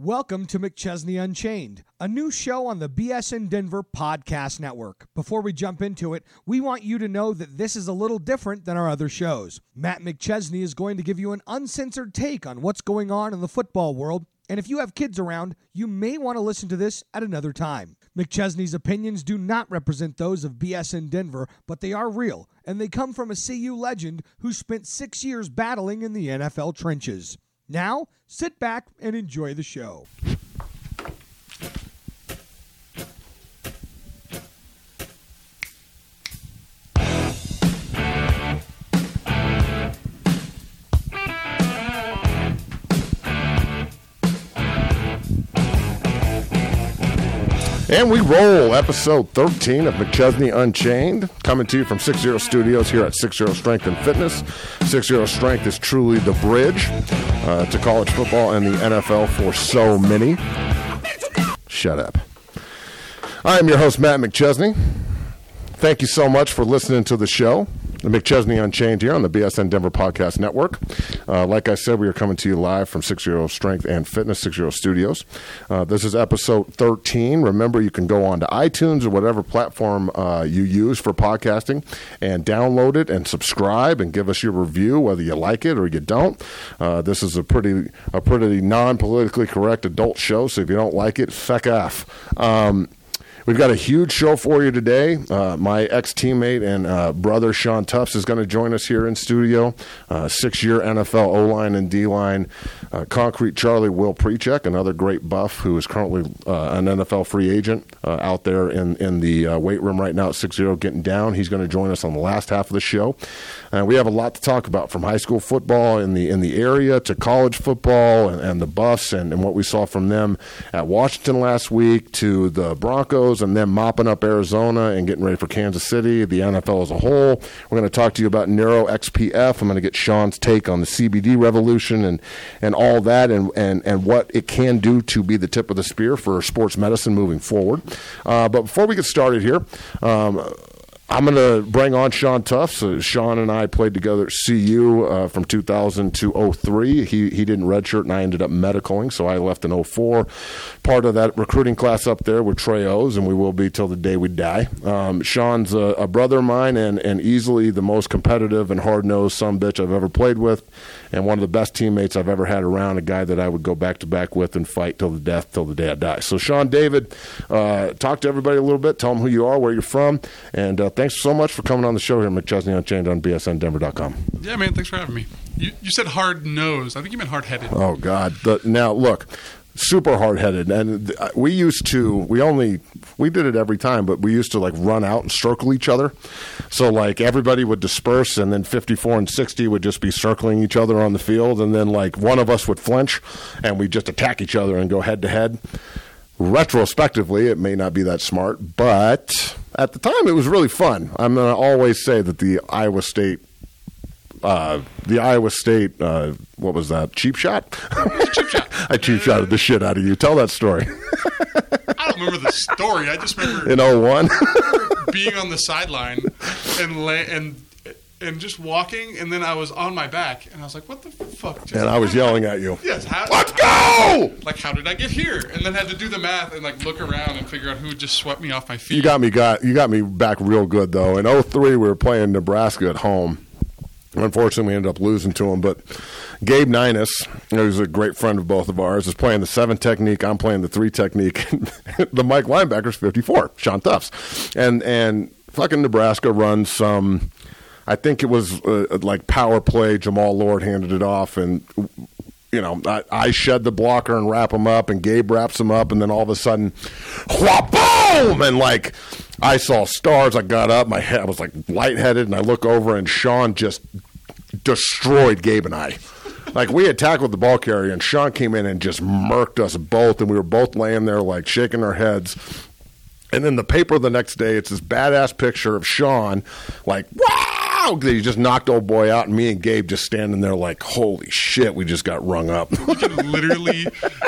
Welcome to McChesney Unchained, a new show on the BSN Denver Podcast Network. Before we jump into it, we want you to know that this is a little different than our other shows. Matt McChesney is going to give you an uncensored take on what's going on in the football world, and if you have kids around, you may want to listen to this at another time. McChesney's opinions do not represent those of BSN Denver, but they are real, and they come from a CU legend who spent six years battling in the NFL trenches. Now, sit back and enjoy the show. And we roll episode 13 of McChesney Unchained, coming to you from 60 Studios here at 60 Strength and Fitness. 60 Strength is truly the bridge uh, to college football and the NFL for so many. Shut up. I am your host, Matt McChesney. Thank you so much for listening to the show. The McChesney Unchained here on the BSN Denver Podcast Network. Uh, like I said, we are coming to you live from 60 Strength and Fitness, 60 Studios. Uh, this is episode 13. Remember, you can go on to iTunes or whatever platform uh, you use for podcasting and download it and subscribe and give us your review, whether you like it or you don't. Uh, this is a pretty, a pretty non politically correct adult show, so if you don't like it, feck off. Um, We've got a huge show for you today. Uh, my ex teammate and uh, brother Sean Tufts is going to join us here in studio. Uh, Six year NFL O line and D line. Uh, concrete Charlie Will Pericak, another great buff who is currently uh, an NFL free agent uh, out there in, in the weight room right now at 6 0 getting down. He's going to join us on the last half of the show. And we have a lot to talk about from high school football in the in the area to college football and, and the Buffs and, and what we saw from them at Washington last week to the Broncos and them mopping up Arizona and getting ready for Kansas City, the NFL as a whole. We're going to talk to you about Neuro XPF. I'm going to get Sean's take on the CBD revolution and, and all that and, and, and what it can do to be the tip of the spear for sports medicine moving forward. Uh, but before we get started here, um, I'm going to bring on Sean Tufts. Uh, Sean and I played together at CU uh, from 2000 to 03. He he didn't redshirt, and I ended up medicaling, so I left in 04. Part of that recruiting class up there with Trey O's, and we will be till the day we die. Um, Sean's a, a, brother of mine and, and easily the most competitive and hard nosed son bitch I've ever played with and one of the best teammates I've ever had around, a guy that I would go back to back with and fight till the death, till the day I die. So, Sean David, uh, talk to everybody a little bit, tell them who you are, where you're from, and uh, thanks so much for coming on the show here, McChesney Unchained on BSNDenver.com. Yeah, man, thanks for having me. You, you said hard nose. I think you meant hard headed. Oh, God. The, now, look, super hard headed. And uh, we used to, we only, we did it every time, but we used to like run out and circle each other. So like everybody would disperse and then 54 and 60 would just be circling each other on the field. And then like one of us would flinch and we'd just attack each other and go head to head. Retrospectively, it may not be that smart, but at the time it was really fun. I'm going to always say that the Iowa State uh, the Iowa State, uh, what was that? Cheap shot? cheap shot. I cheap shotted the shit out of you. Tell that story. I don't remember the story. I just remember in 01? being on the sideline and la- and and just walking, and then I was on my back, and I was like, "What the fuck?" Just and I was yelling at you. Yes, how, let's go! Like, how did I get here? And then had to do the math and like look around and figure out who just swept me off my feet. You got me got you got me back real good though. In 03, we were playing Nebraska at home Unfortunately, we ended up losing to him. But Gabe Nyenhuis, who's a great friend of both of ours, is playing the seven technique. I'm playing the three technique. the Mike linebacker's 54, Sean Tufts, and and fucking Nebraska runs some. I think it was uh, like power play. Jammal Lord handed it off, and you know, I, I, shed the blocker and wrap him up, and Gabe wraps him up, and then all of a sudden, wha boom! And like, I saw stars. I got up, my head I was like lightheaded, and I look over, and Sean just destroyed Gabe and I. Like we had tackled the ball carrier, and Sean came in and just murked us both, and we were both laying there like shaking our heads. And then the paper the next day, it's this badass picture of Sean, like he just knocked old boy out, and me and Gabe just standing there like, holy shit, we just got rung up. you can literally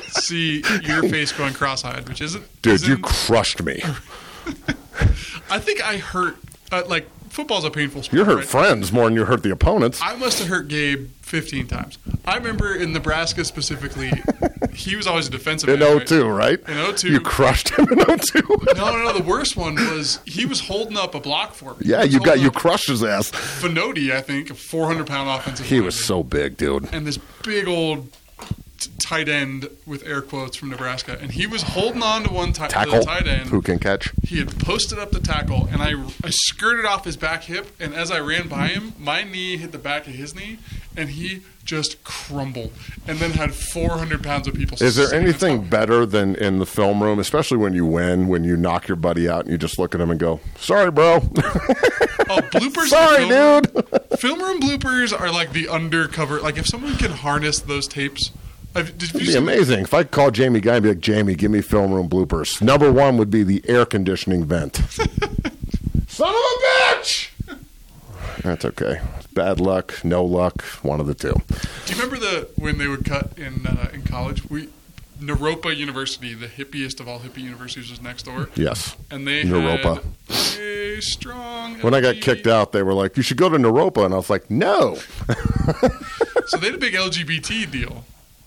see your face going cross-eyed, which isn't. Dude, isn't, you crushed me. I think I hurt uh, like football's a painful sport. You hurt right? friends more than you hurt the opponents. I must have hurt Gabe 15 times. I remember in Nebraska specifically, he was always a defensive In end, right? 02, right? In 02. You crushed him in 02. No, no, no. The worst one was he was holding up a block for me. yeah, you got you crushed his ass. Finotti, I think, a 400 pound offensive. He was so big, dude. and this big old tight end with air quotes from Nebraska, and he was holding on to one ti- Tackle tight end. who can catch. He had posted up the tackle, and I, I skirted off his back hip, and as I ran by him, my knee hit the back of his knee, and he just crumbled, and then had 400 pounds of people. Is there anything better than in the film room, especially when you win, when you knock your buddy out and you just look at him and go, "Sorry, bro. Oh, bloopers! Sorry, film dude." room- Film room bloopers are like the undercover. Like if someone can harness those tapes, I've, did you It'd be see- amazing if I could call Jamie Guy and be like, "Jamie, give me film room bloopers." Number one would be the air conditioning vent. Son of a bitch. That's okay. Bad luck, no luck, one of the two. Do you remember the when they would cut in uh, in college? We Naropa University, the hippiest of all hippie universities, was next door, Yes. and they Naropa. had a strong. When I got kicked out, they were like, "You should go to Naropa," and I was like, "No." so they had a big LGBT deal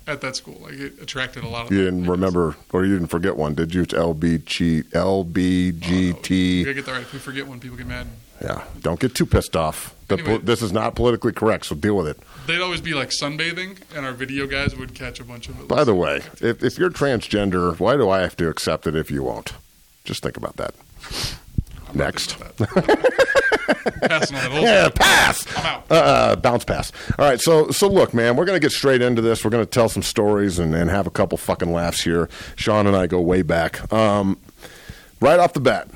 at that school. Like it attracted a lot of. You didn't remember, or you didn't forget one, did you? It's LBG, LBGT. gotta oh, get that right. If we forget one, people get mad. Yeah, don't get too pissed off. The, Anyway. this is not politically correct, so deal with it. They'd always be like sunbathing, and our video guys would catch a bunch of it. By the way, if, if you're transgender, why do I have to accept it if you won't? Just think about that. I'm Next. Passing on that Yeah, pass. I'm out. Uh, bounce pass. All right, so so look, man, we're gonna get straight into this. We're gonna tell some stories and, and have a couple fucking laughs here. Sean and I go way back. Um, right off the bat,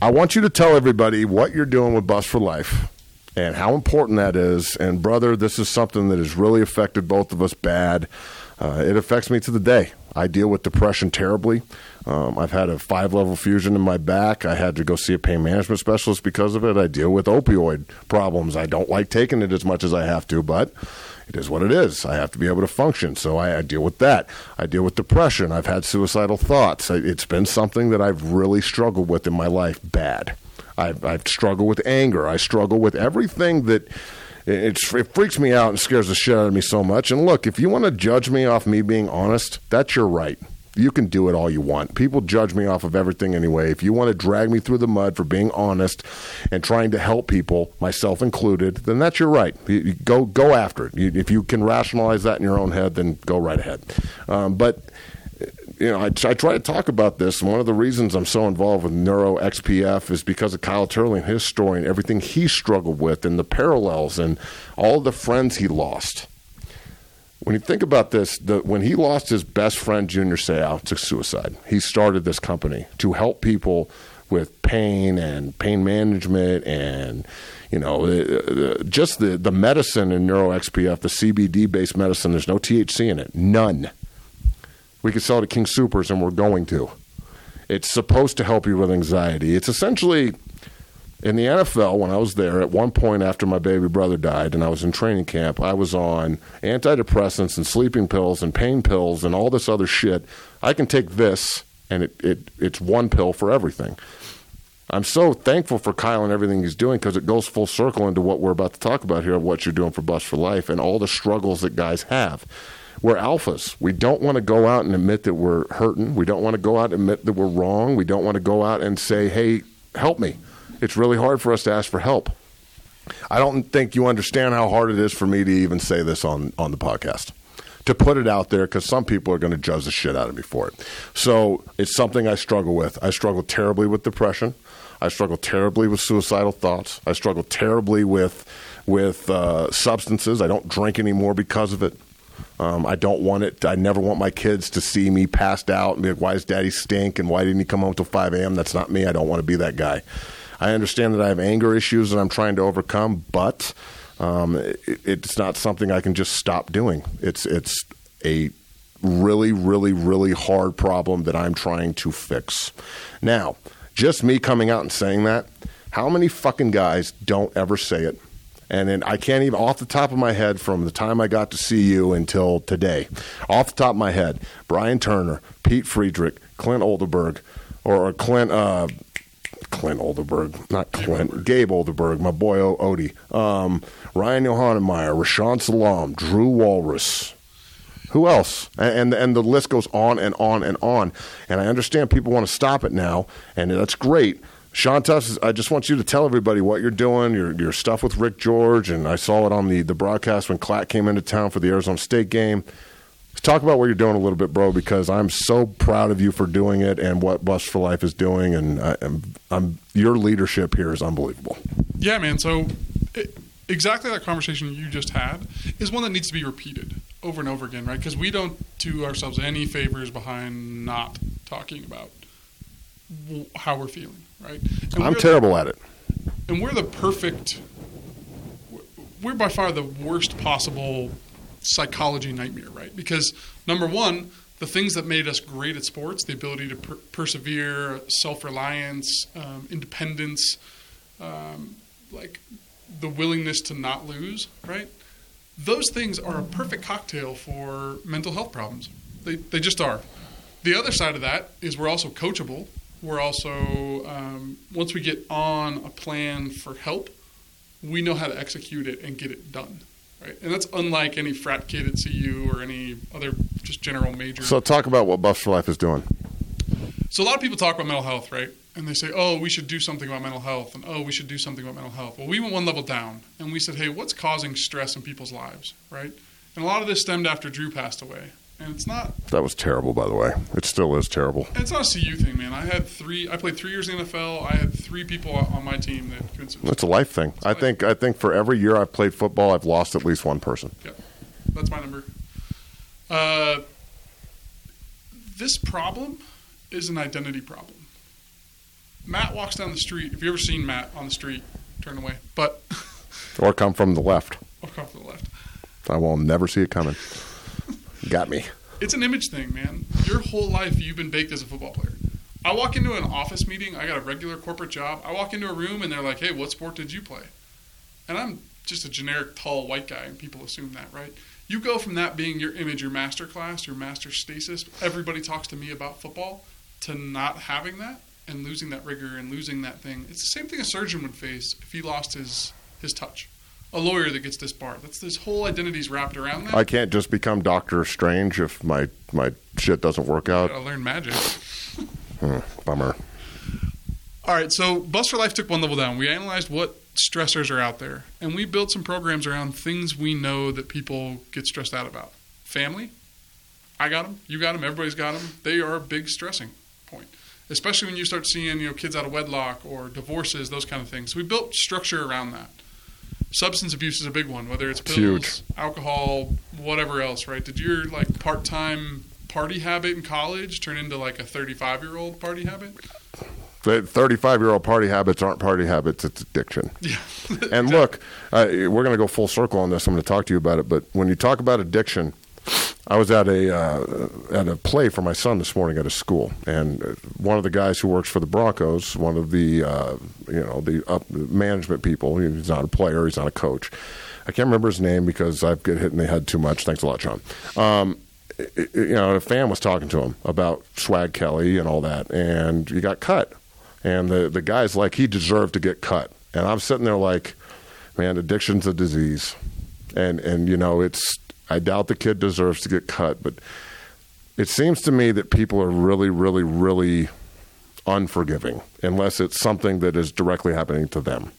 I want you to tell everybody what you're doing with Buffs for Life and how important that is. And brother, this is something that has really affected both of us bad. Uh, it affects me to the day. I deal with depression terribly. Um, I've had a five level fusion in my back. I had to go see a pain management specialist because of it. I deal with opioid problems. I don't like taking it as much as I have to, but it is what it is. I have to be able to function, so I, I deal with that. I deal with depression. I've had suicidal thoughts. It's been something that I've really struggled with in my life bad. I've, I've struggled with anger. I struggle with everything that it, it freaks me out and scares the shit out of me so much. And look, if you want to judge me off me being honest, that's your right. You can do it all you want. People judge me off of everything anyway. If you want to drag me through the mud for being honest and trying to help people, myself included, then that's your right. You, you go go after it. You, if you can rationalize that in your own head, then go right ahead. Um, but you know, I, I try to talk about this, and one of the reasons I'm so involved with Neuro XPF is because of Kyle Turley and his story and everything he struggled with, and the parallels, and all the friends he lost. When you think about this, the, when he lost his best friend, Junior Seau, to suicide, he started this company to help people with pain and pain management and you know just the, the medicine in Neuro XPF, the CBD based medicine. There's no THC in it, none. We could sell it at King Soopers, and we're going to. It's supposed to help you with anxiety. It's essentially in the NFL, when I was there, at one point after my baby brother died and I was in training camp, I was on antidepressants and sleeping pills and pain pills and all this other shit. I can take this, and it, it it's one pill for everything. I'm so thankful for Kyle and everything he's doing because it goes full circle into what we're about to talk about here of what you're doing for Buffs for Life and all the struggles that guys have. We're alphas. We don't want to go out and admit that we're hurting. We don't want to go out and admit that we're wrong. We don't want to go out and say, hey, help me. It's really hard for us to ask for help. I don't think you understand how hard it is for me to even say this on, on the podcast. To put it out there because some people are going to judge the shit out of me for it. So it's something I struggle with. I struggle terribly with depression. I struggle terribly with suicidal thoughts. I struggle terribly with with uh, substances. I don't drink anymore because of it. Um, I don't want it. I never want my kids to see me passed out and be like, "Why does Daddy stink?" and "Why didn't he come home till five a.m.?" That's not me. I don't want to be that guy. I understand that I have anger issues that I'm trying to overcome, but um, it, it's not something I can just stop doing. It's it's a really, really, really hard problem that I'm trying to fix. Now, just me coming out and saying that, how many fucking guys don't ever say it? And then I can't even, off the top of my head, from the time I got to see you until today, off the top of my head, Brian Turner, Pete Friedrich, Clint Oldenburg, or Clint, uh, Clint Oldenburg, not Clint, Gabe Olderberg, my boy o- Odie, um, Ryan Johanningmeier, Rashaan Salaam, Drew Wahlroos. Who else? And, and and the list goes on and on and on. And I understand people want to stop it now, and that's great. Sean Tufts, I just want you to tell everybody what you're doing, your your stuff with Rick George, and I saw it on the, the broadcast when Klatt came into town for the Arizona State game. Talk about what you're doing a little bit, bro, because I'm so proud of you for doing it and what Buffs for Life is doing, and I, I'm, I'm your leadership here is unbelievable. Yeah, man. So it, exactly that conversation you just had is one that needs to be repeated over and over again, right? Because we don't do ourselves any favors behind not talking about how we're feeling, right? And I'm terrible at it. And we're the perfect. We're by far the worst possible psychology nightmare, right? Because number one, the things that made us great at sports, the ability to per- persevere, self-reliance, um, independence, um, like the willingness to not lose, right? Those things are a perfect cocktail for mental health problems. They, they just are. The other side of that is we're also coachable. We're also, um, once we get on a plan for help, we know how to execute it and get it done. Right? And that's unlike any frat kid at CU or any other just general major. So talk about what Buffs for Life is doing. So a lot of people talk about mental health, right? And they say, "Oh, we should do something about mental health," and "Oh, we should do something about mental health." Well, we went one level down, and we said, "Hey, what's causing stress in people's lives?" Right? And a lot of this stemmed after Drew passed away, and it's not That was terrible, by the way. It still is terrible. it's not a CU thing, man. I had three. I played three years in the NFL. I had three people on my team that suicide. It's a life thing. I think. I think for every year I've played football, I've lost at least one person. Yep. That's my number. Uh, this problem is an identity problem. Matt walks down the street. If you ever seen Matt on the street, turn away. But Or come from the left. I'll come from the left. I will never see it coming. Got me. It's an image thing, man. Your whole life you've been baked as a football player. I walk into an office meeting. I got a regular corporate job. I walk into a room and they're like, "Hey, what sport did you play?" And I'm just a generic tall white guy, and people assume that, right? You go from that being your image, your master class, your master stasis. Everybody talks to me about football, to not having that and losing that rigor and losing that thing. It's the same thing a surgeon would face if he lost his his touch. A lawyer that gets disbarred. That's this whole identity's wrapped around that. I can't just become Doctor Strange if my my shit doesn't work out. I gotta learn magic. Hmm, bummer. All right, so Buffs for Life took one level down. We analyzed what stressors are out there, and we built some programs around things we know that people get stressed out about. Family, I got them, you got them, everybody's got them. They are a big stressing point, especially when you start seeing you know kids out of wedlock or divorces, those kind of things. So we built structure around that. Substance abuse is a big one, whether it's pills, huge. alcohol, whatever else. Right? Did your like part-time party habit in college turn into like a 35-year-old party habit? The 35 year old party habits aren't party habits, it's addiction. Yeah. And look, uh, we're going to go full circle on this. I'm going to talk to you about it. But when you talk about addiction, I was at a uh, at a play for my son this morning at a school, and uh, one of the guys who works for the Broncos, one of the uh, you know the up management people, he's not a player, he's not a coach. I can't remember his name because I've get hit in the head too much. Thanks a lot, Sean. Um, you know, a fan was talking to him about Swag Kelly and all that, and he got cut. And the the guy's like, he deserved to get cut. And I'm sitting there like, man, addiction's a disease, and and you know, it's I doubt the kid deserves to get cut, but it seems to me that people are really, really, really unforgiving unless it's something that is directly happening to them.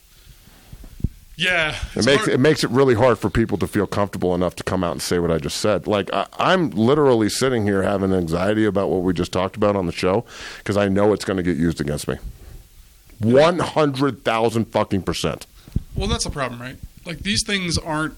Yeah, It makes hard- it makes it really hard for people to feel comfortable enough to come out and say what I just said. Like I, I'm literally sitting here having anxiety about what we just talked about on the show because I know it's going to get used against me. One hundred thousand fucking percent. Well, that's the problem, right? Like these things aren't.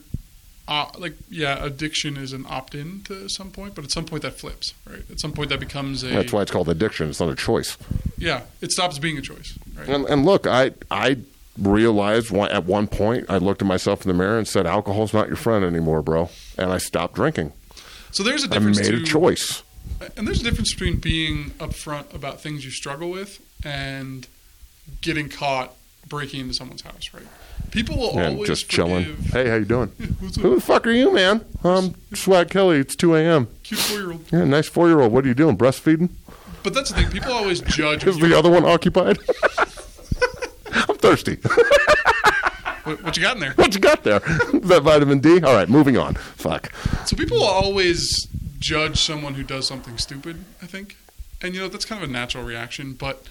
Uh, like yeah, addiction is an opt-in to some point, but at some point that flips, right? At some point that becomes a That's why it's called addiction. It's not a choice. yeah, it stops being a choice, right? And, and look, I I realized one, at one point I looked at myself in the mirror and said, "Alcohol's not your friend anymore, bro," and I stopped drinking. So there's a difference. I made to, a choice. and there's a difference between being upfront about things you struggle with and getting caught breaking into someone's house, right? People will and always just chilling. forgive Hey, how you doing? Who the fuck are you, man? Um, Swag Kelly. It's two a.m. cute four-year-old. Yeah, nice four year old. What are you doing? Breastfeeding? But that's the thing. People always judge. Is the other one occupied? I'm thirsty. What, what you got in there? what you got there? Is that vitamin D? All right, moving on. Fuck. So people will always judge someone who does something stupid, I think. And you know, that's kind of a natural reaction, but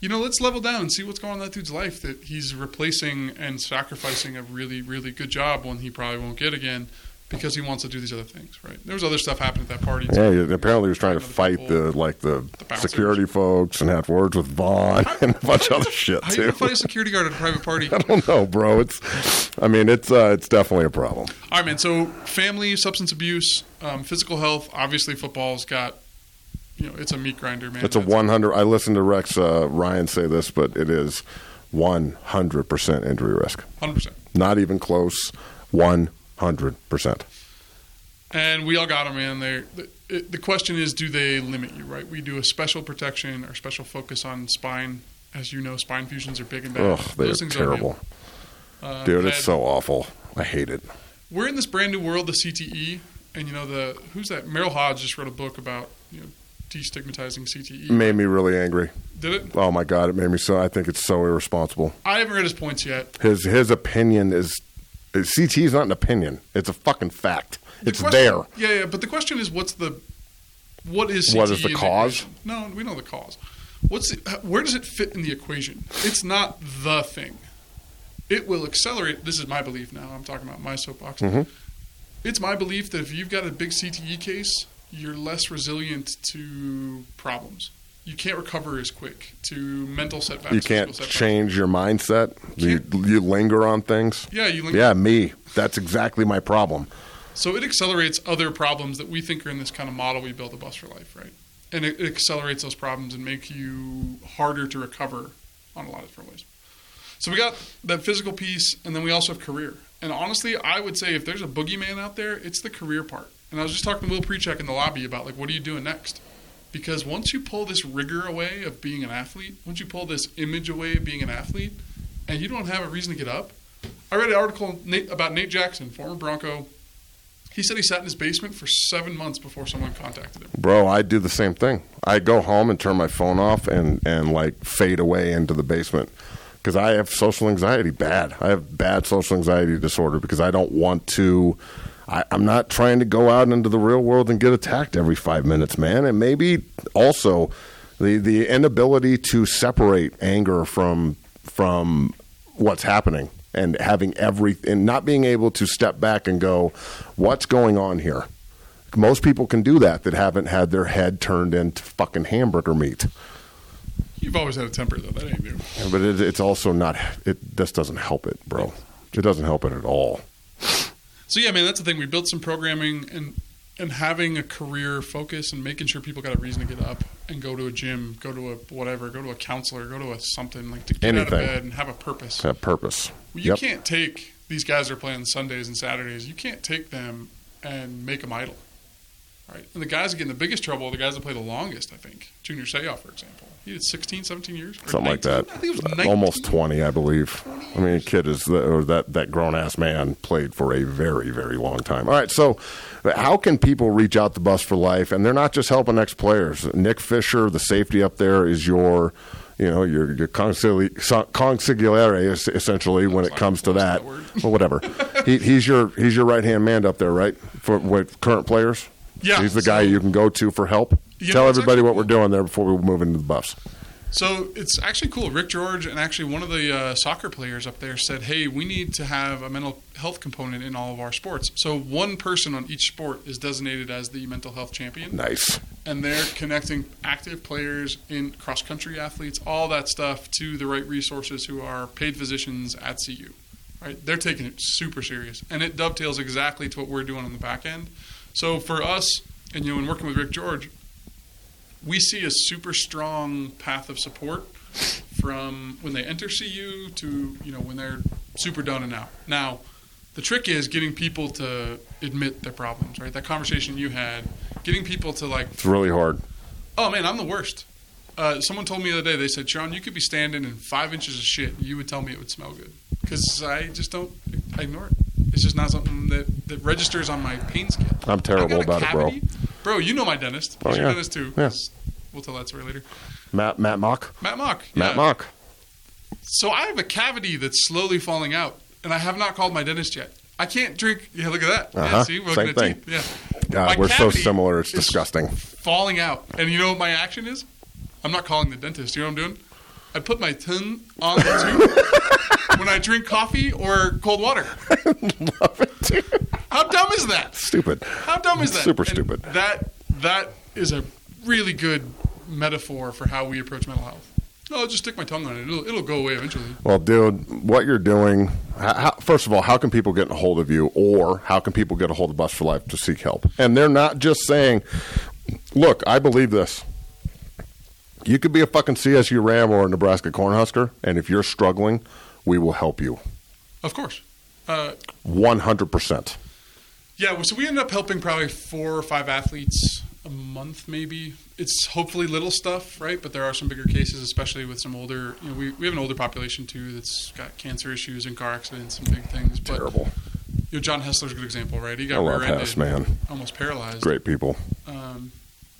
you know, let's level down and see what's going on in that dude's life that he's replacing and sacrificing a really, really good job when he probably won't get again because he wants to do these other things, right? There was other stuff happening at that party. too. Yeah, apparently he was trying to fight people. the like the, The security folks and have words with Von and a bunch of other shit How are you too. gonna fight a security guard at a private party? I don't know, bro. It's, I mean, it's uh, it's definitely a problem. All right, man. So family, substance abuse, um, physical health. Obviously, football's got, you know, it's a meat grinder, man. It's a That's- 100. I listened to Rex uh, Ryan say this, but it is 100 percent injury risk. 100%. Not even close. 100 percent. And we all got them, man. They the, it, the question is, do they limit you? Right? We do a special protection or special focus on spine. As you know, spine fusions are big and bad. Ugh, they are terrible. Uh, dude. It's so awful. I hate it. We're in this brand new world, the CTE, and you know the who's that? Merril Hoge just wrote a book about you know destigmatizing CTE. Made me really angry. Did it? Oh my god, it made me so. I think it's so irresponsible. I haven't read his points yet. His his opinion is, is CT is not an opinion. It's a fucking fact. The it's question- there. Yeah, yeah. But the question is, what's the what is CTE What is the cause? No, we know the cause. What's it, where does it fit in the equation? It's not the thing. It will accelerate. This is my belief now. I'm talking about my soapbox. Mhm. It's my belief that if you've got a big CTE case, you're less resilient to problems. You can't recover as quick to mental setbacks. You can't setbacks. change your mindset. You you linger on things. Yeah, you. Link- Yeah, me. That's exactly my problem. So it accelerates other problems that we think are in this kind of model we build a Buffs for Life, right? And it, it accelerates those problems and make you harder to recover on a lot of different ways. So we got that physical piece, and then we also have career. And honestly, I would say if there's a boogeyman out there, it's the career part. And I was just talking to Will Pericak in the lobby about like, what are you doing next? Because once you pull this rigor away of being an athlete, once you pull this image away of being an athlete, and you don't have a reason to get up. I read an article about Nate Jackson, former Bronco. He said he sat in his basement for seven months before someone contacted him. Bro, I do the same thing. I go home and turn my phone off and, and like fade away into the basement because I have social anxiety bad. I have bad social anxiety disorder because I don't want to. I, I'm not trying to go out into the real world and get attacked every five minutes, man. And maybe also the the inability to separate anger from from what's happening and having every and not being able to step back and go, what's going on here? Most people can do that that haven't had their head turned into fucking hamburger meat. You've always had a temper, though. That ain't new. But it, it's also not. It this doesn't help it, bro. It doesn't help it at all. So yeah, man, that's the thing. We built some programming and and having a career focus and making sure people got a reason to get up and go to a gym, go to a whatever, go to a counselor, go to a something like to get out of bed and have a purpose. That purpose. Well, you Yep. can't take these guys that are playing Sundays and Saturdays. You can't take them and make them idle, right? And the guys that get in the biggest trouble are the guys that play the longest. I think Junior Seau, for example, he did 16, 17 years, or Something like that. I think it was 19. Almost twenty, I believe. I mean, kid is the, or that that grown ass man played for a very very long time. All right, so how can people reach out to Buffs for Life? And they're not just helping ex players. Nick Fisher, the safety up there, is your. You know, your your consigliere essentially when it comes to that. that? Well, whatever. he, he's your he's your right hand man up there, right? For with current players. Yeah, he's the guy you can go to for help. You Tell everybody what we're doing there before we move into the buffs. So it's actually cool. Rick George and actually one of the uh, soccer players up there said, "Hey, we need to have a mental health component in all of our sports." So one person on each sport is designated as the mental health champion, Nice. and they're connecting active players in cross country athletes, all that stuff, to the right resources who are paid physicians at CU. Right? They're taking it super serious, and it dovetails exactly to what we're doing on the back end. So for us, and you know, in working with Rick George, we see a super strong path of support from when they enter CU to you know when they're super done and out. Now, the trick is getting people to admit their problems. Right? That conversation you had, getting people to like, It's really hard. oh man, I'm the worst. Uh, someone told me the other day. They said, Sean, you could be standing in five inches of shit, and you would tell me it would smell good because I just don't. I ignore it. It's just not something that, that registers on my pain scale. I'm terrible I've got a about it, bro. Bro, you know my dentist. Oh, He's your yeah. dentist too. Yeah. We'll tell that story later. Matt Matt Mock. Matt Mock. Matt yeah. Mock. So I have a cavity that's slowly falling out, and I have not called my dentist yet. I can't drink. Yeah, look at that. Uh-huh. Yeah, see, Same thing. teeth. Yeah. God, we're so similar. It's disgusting. Falling out, and you know what my action is? I'm not calling the dentist. You know what I'm doing? I put my tongue on the tube when I drink coffee or cold water. Love it, dude. How dumb is that? Stupid. How dumb is that? Super And stupid. That that is a really good metaphor for how we approach mental health. No, I'll just stick my tongue on it. It'll, it'll go away eventually. Well, dude, what you're doing, how, how, first of all, how can people get a hold of you, or how can people get a hold of Buffs for Life to seek help? And they're not just saying, look, I believe this. You could be a fucking CSU Ram or a Nebraska Cornhusker, and if you're struggling, we will help you. Of course. Uh, 100%. yeah, so we ended up helping probably four or five athletes a month, maybe. It's hopefully little stuff, right? But there are some bigger cases, especially with some older. You know, we, we have an older population too that's got cancer issues and car accidents and big things. But Terrible. you know, John Hessler's a good example, right? He got love rear-ended, Hess, man. almost paralyzed. Great people. Um,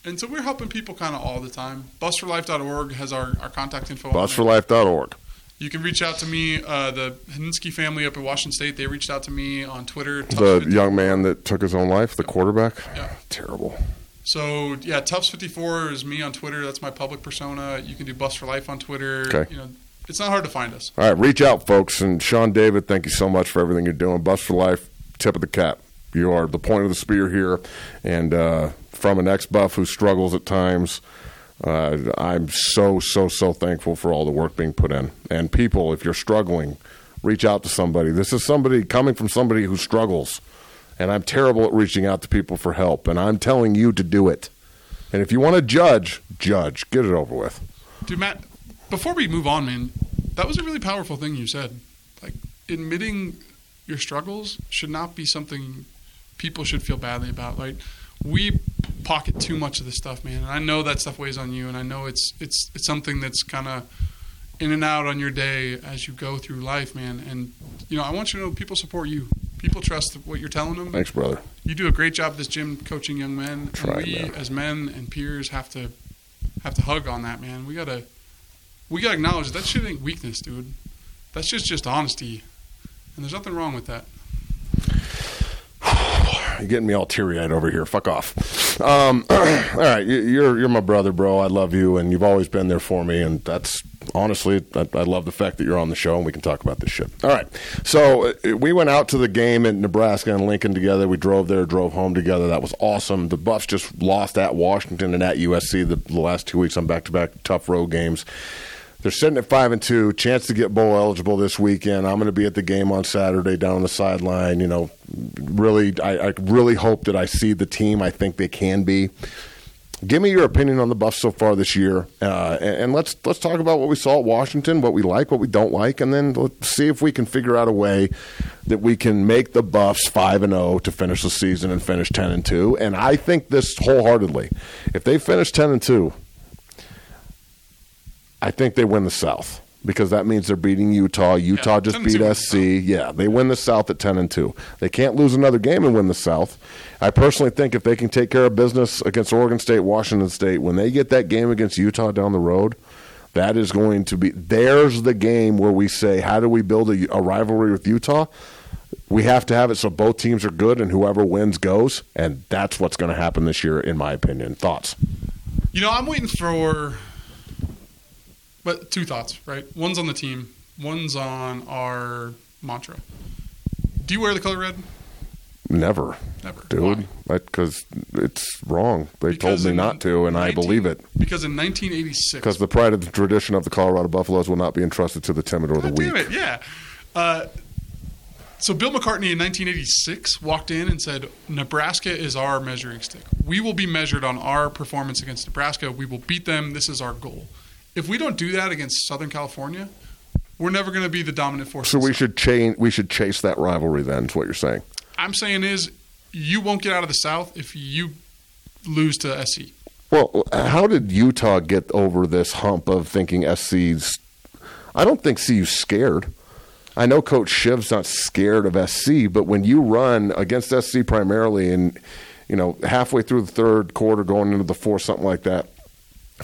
and so we're helping people kind of all the time. Buffsforlife.org has our, our contact info. Buffsforlife.org. You can reach out to me. Uh, the Hilinski family up at Washington State, they reached out to me on Twitter. The young man that took his own life, the quarterback. Yeah. Terrible. So yeah, Tufts54 is me on Twitter. That's my public persona. You can do Buffs for Life on Twitter. Okay. You know, it's not hard to find us. All right, reach out, folks. And Sean David, thank you so much for everything you're doing. Buffs for Life, tip of the cap. You are the point of the spear here. And uh, from an ex buff who struggles at times, uh, I'm so, so, so thankful for all the work being put in. And people, if you're struggling, reach out to somebody. This is somebody coming from somebody who struggles. And I'm terrible at reaching out to people for help. And I'm telling you to do it. And if you want to judge, judge. Get it over with. Dude, Matt, before we move on, man, that was a really powerful thing you said. Like admitting your struggles should not be something people should feel badly about. Like we pocket too much of this stuff, man. And I know that stuff weighs on you, and I know it's it's it's something that's kind of in and out on your day as you go through life, man. And you know, I want you to know people support you. People trust what you're telling them. Thanks, brother. You do a great job at this gym coaching young men. We man. as men and peers have to have to hug on that, man. We gotta we gotta acknowledge that, that shit ain't weakness, dude. That's just just honesty. And there's nothing wrong with that. You're getting me all teary eyed over here. Fuck off. Um, all right, you- you're you're my brother, bro. I love you, and you've always been there for me. And that's honestly, I, I love the fact that you're on the show and we can talk about this shit. All right, so uh, we went out to the game in Nebraska and Lincoln together. We drove there, drove home together. That was awesome. The Buffs just lost at Washington and at USC the, the last two weeks on back to back tough road games. They're sitting at five and two. Chance to get bowl eligible this weekend. I'm going to be at the game on Saturday down on the sideline. You know, really, I, I really hope that I see the team. I think they can be. Give me your opinion on the Buffs so far this year, uh, and, and let's let's talk about what we saw at Washington, what we like, what we don't like, and then let's see if we can figure out a way that we can make the Buffs five and zero to finish the season and finish ten and two. And I think this wholeheartedly. If they finish ten and two, I think they win the South because that means they're beating Utah. Utah Yeah, just beat 2 SC. Yeah, they win the South at ten and two. They can't lose another game and win the South. I personally think if they can take care of business against Oregon State, Washington State, when they get that game against Utah down the road, that is going to be there's the game where we say, how do we build a, a rivalry with Utah? We have to have it so both teams are good and whoever wins goes, and that's what's going to happen this year, in my opinion. Thoughts? You know, I'm waiting for but two thoughts, right? One's on the team, one's on our mantra. Do you wear the color red? Never. Never. dude. Because it's wrong. They Because told me not to, and I believe it. Because in 1986, Because the pride of the tradition of the Colorado Buffaloes will not be entrusted to the timid or the God weak. damn it, yeah. Uh, so Bill McCartney in 1986 walked in and said, "Nebraska is our measuring stick. We will be measured on our performance against Nebraska. We will beat them. This is our goal. If we don't do that against Southern California, we're never going to be the dominant force." So we should chain. We should chase that rivalry. Then is what you're saying. I'm saying is, you won't get out of the South if you lose to. SC. Well, how did Utah get over this hump of thinking SC's? I don't think CU's scared. I know Coach Shiv's not scared of SC, but when you run against SC primarily, and you know halfway through the third quarter, going into the fourth, something like that,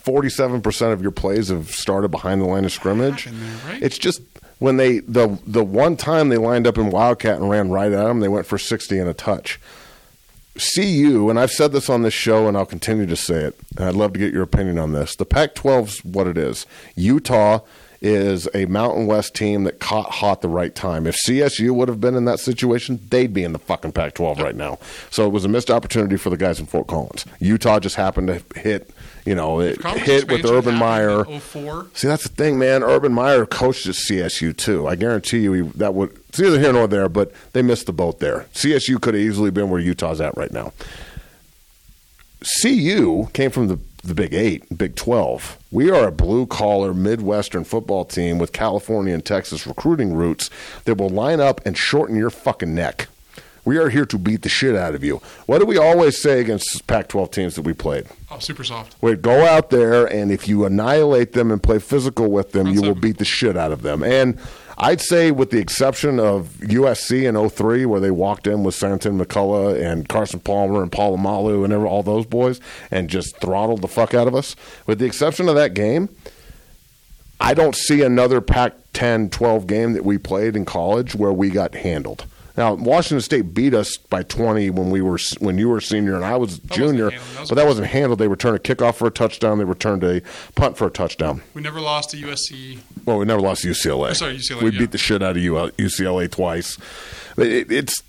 forty-seven percent of your plays have started behind the line of scrimmage. there, right? It's just when they the the one time they lined up in Wildcat and ran right at them, they went for sixty and a touch. CU, and I've said this on this show, and I'll continue to say it. And I'd love to get your opinion on this. The Pac-12's what it is. Utah is a Mountain West team that caught hot the right time. If CSU would have been in that situation, they'd be in the fucking Pac-12 right now. So it was a missed opportunity for the guys in Fort Collins. Utah just happened to hit, you know, it hit with Urban Meyer. 04. See, that's the thing, man. Urban Meyer coached at CSU too. I guarantee you, he, that would it's neither here nor there. But they missed the boat there. CSU could have easily been where Utah's at right now. CU came from the the Big Eight, Big Twelve. We are a blue collar Midwestern football team with California and Texas recruiting roots that will line up and shorten your fucking neck. We are here to beat the shit out of you. What do we always say against Pac 12 teams that we played? Oh, super soft. We go out there, and if you annihilate them and play physical with them, Front you will beat the shit out of them. And I'd say, with the exception of USC in 03, where they walked in with Sultan McCullough and Carson Palmer and Polamalu and all those boys and just throttled the fuck out of us, with the exception of that game, I don't see another Pac 10 12 game that we played in college where we got handled. Now, Washington State beat us by 20 when we were when you were senior and I was wasn't junior. That was but that wasn't handled. They returned a kickoff for a touchdown. They returned a punt for a touchdown. We never lost to USC. Well, we never lost to UCLA. Oh, sorry, UCLA, We yeah. beat the shit out of UCLA twice. It, it's.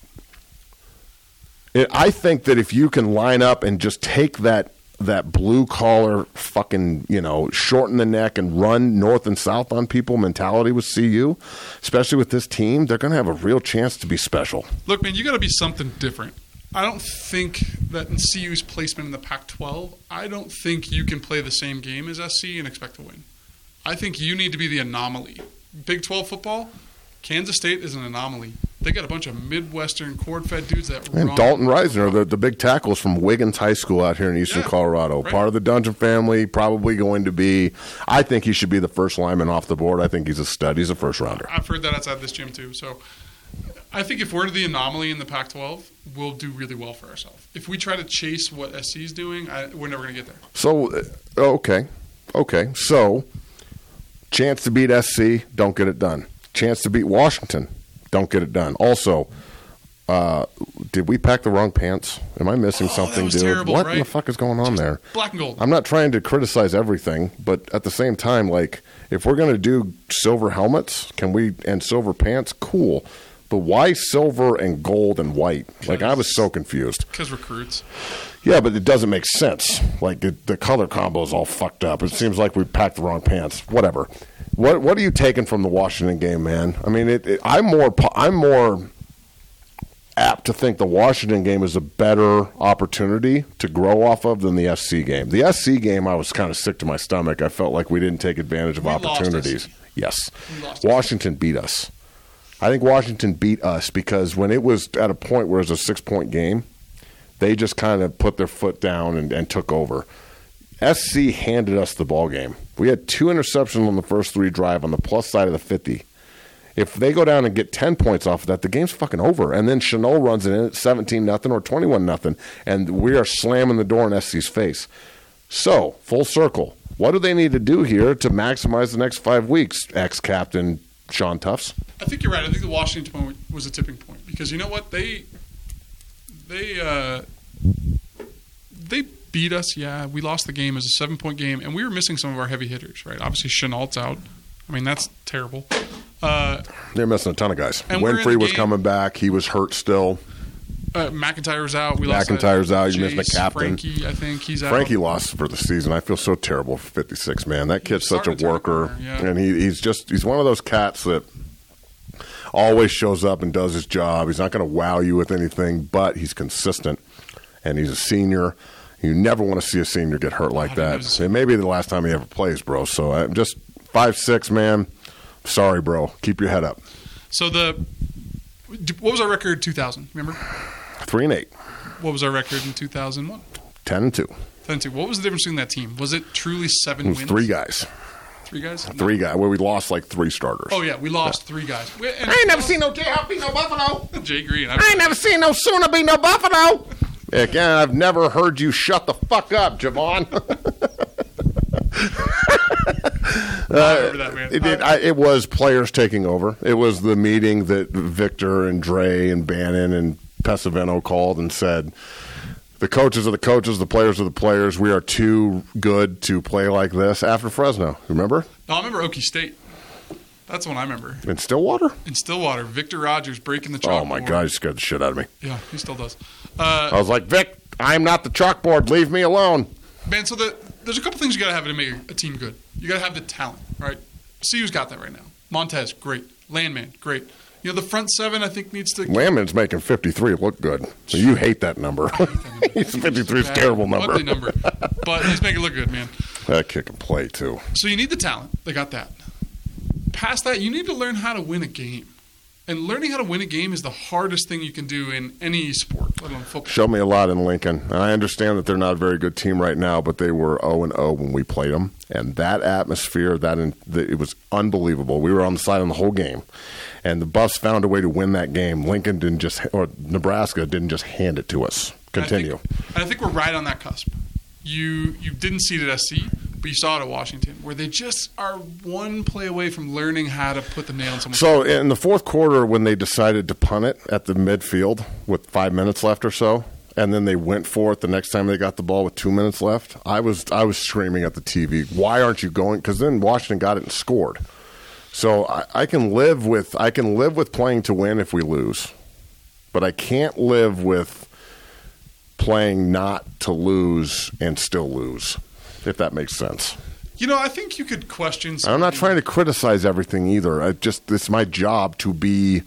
It, I think that if you can line up and just take that that blue collar fucking you know shorten the neck and run north and south on people mentality with CU, especially with this team, they're going to have a real chance to be special. Look, man, you got to be something different. I don't think that in CU's placement in the Pac-12, I don't think you can play the same game as SC and expect to win. I think you need to be the anomaly. Big 12 football, Kansas State is an anomaly. They got a bunch of Midwestern cord-fed dudes that And run. Dalton Risner, the, the big tackles from Wiggins High School out here in Eastern Yeah, Colorado. right. Part of the Dungeon family, probably going to be. I think he should be the first lineman off the board. I think he's a stud. He's a first rounder. I've heard that outside this gym too. So I think if we're the anomaly in the Pac-12, we'll do really well for ourselves. If we try to chase what SC's doing, I, we're never going to get there. So, uh, okay. Okay. So, chance to beat SC, don't get it done. Chance to beat Washington, don't get it done. Also, uh, did we pack the wrong pants? Am I missing Oh, something, dude? terrible, what in right? the fuck is going on there? Black and gold. I'm not trying to criticize everything, but at the same time, like if we're going to do silver helmets, can we and silver pants? Cool, but why silver and gold and white? Like I was so confused. Because recruits. Yeah, but it doesn't make sense. Like the, the color combo is all fucked up. It seems like we packed the wrong pants. Whatever. What What are you taking from the Washington game, man? I mean, it, it, I'm more I'm more apt to think the Washington game is a better opportunity to grow off of than the SC game. The SC game, I was kind of sick to my stomach. I felt like we didn't take advantage of We opportunities. Yes, Washington beat us. I think Washington beat us because when it was at a point where it was a six point game, they just kind of put their foot down and, and took over. SC handed us the ball game. We had two interceptions on the first three drive on the plus side of the 50. If they go down and get 10 points off of that, the game's fucking over. And then Shenault runs it in at 17 nothing or 21 nothing, and we are slamming the door in SC's face. So, full circle. What do they need to do here to maximize the next five weeks, ex captain Sean Tufts? I think you're right. I think the Washington point was a tipping point because you know what they they uh, they beat us. Yeah, we lost the game as a seven point game, and we were missing some of our heavy hitters. Right, obviously Shenault's out. I mean that's terrible. Uh, They're missing a ton of guys. Winfrey was game- coming back. He was hurt still. uh, McIntyre's out. We lost McIntyre's uh, out. You missed the captain. Frankie, I think he's out. Frankie lost for the season. I feel so terrible for 56, man. That kid's such a started to turn a worker. corner, yeah. And he, he's just, he's one of those cats that always shows up and does his job. He's not going to wow you with anything, but he's consistent. And he's a senior. You never want to see a senior get hurt like I didn't know he that. It may be the last time he ever plays, bro. So I'm just five six, man. Sorry, bro. Keep your head up. So the what was our record 2000? Remember Three and eight, what was our record in 2001? ten and two. Then two. What was the difference between that team? Was it truly seven It was wins? three guys. Three guys. No. Three guys. Where we lost like three starters. Oh yeah, we lost three guys. We- and- I ain't never seen no beat no Buffalo. Jay Green. I ain't never seen no Sooner beat no Buffalo. Again, I've never heard you shut the fuck up, Javon. Uh, I remember that, man. It, it, I, it was players taking over. It was the meeting that Victor and Dre and Bannon and Pesavento called and said, the coaches are the coaches, the players are the players. We are too good to play like this after Fresno. Remember? No, I remember Okie State. That's the one I remember. In Stillwater? In Stillwater, Victor Rogers breaking the chalkboard. Oh, my God. You scared the shit out of me. Yeah, he still does. Uh, I was like, Vic, I'm not the chalkboard. Leave me alone. Man, so the, there's a couple things you got to have to make a, a team good. You got to have the talent, right? See who's got that right now. Montez, great. Landman, great. You know, the front seven, I think, needs to. Landman's making 53 look good. So you hate that number. he's 53 is a terrible number. Ugly number. But he's making it look good, man. That kick and play, too. So you need the talent. They got that. Past that, you need to learn how to win a game. And learning how to win a game is the hardest thing you can do in any sport, let alone football. Showed me a lot in Lincoln. And I understand that they're not a very good team right now, but they were 0 and 0 when we played them. And that atmosphere, that in, the, it was unbelievable. We were on the side on the whole game. And the Buffs found a way to win that game. Lincoln didn't just, or Nebraska didn't just hand it to us. Continue. I think, I think we're right on that cusp. You you didn't see it at SC, but you saw it at Washington, where they just are one play away from learning how to put the nail in someone's So in the fourth quarter, when they decided to punt it at the midfield with five minutes left or so, and then they went for it the next time they got the ball with two minutes left, I was I was screaming at the TV, "Why aren't you going?" Because then Washington got it and scored. So I, I can live with I can live with playing to win if we lose, but I can't live with playing not to lose and still lose. If that makes sense. You know, I think you could question. I'm not trying to criticize everything either. I just it's my job to be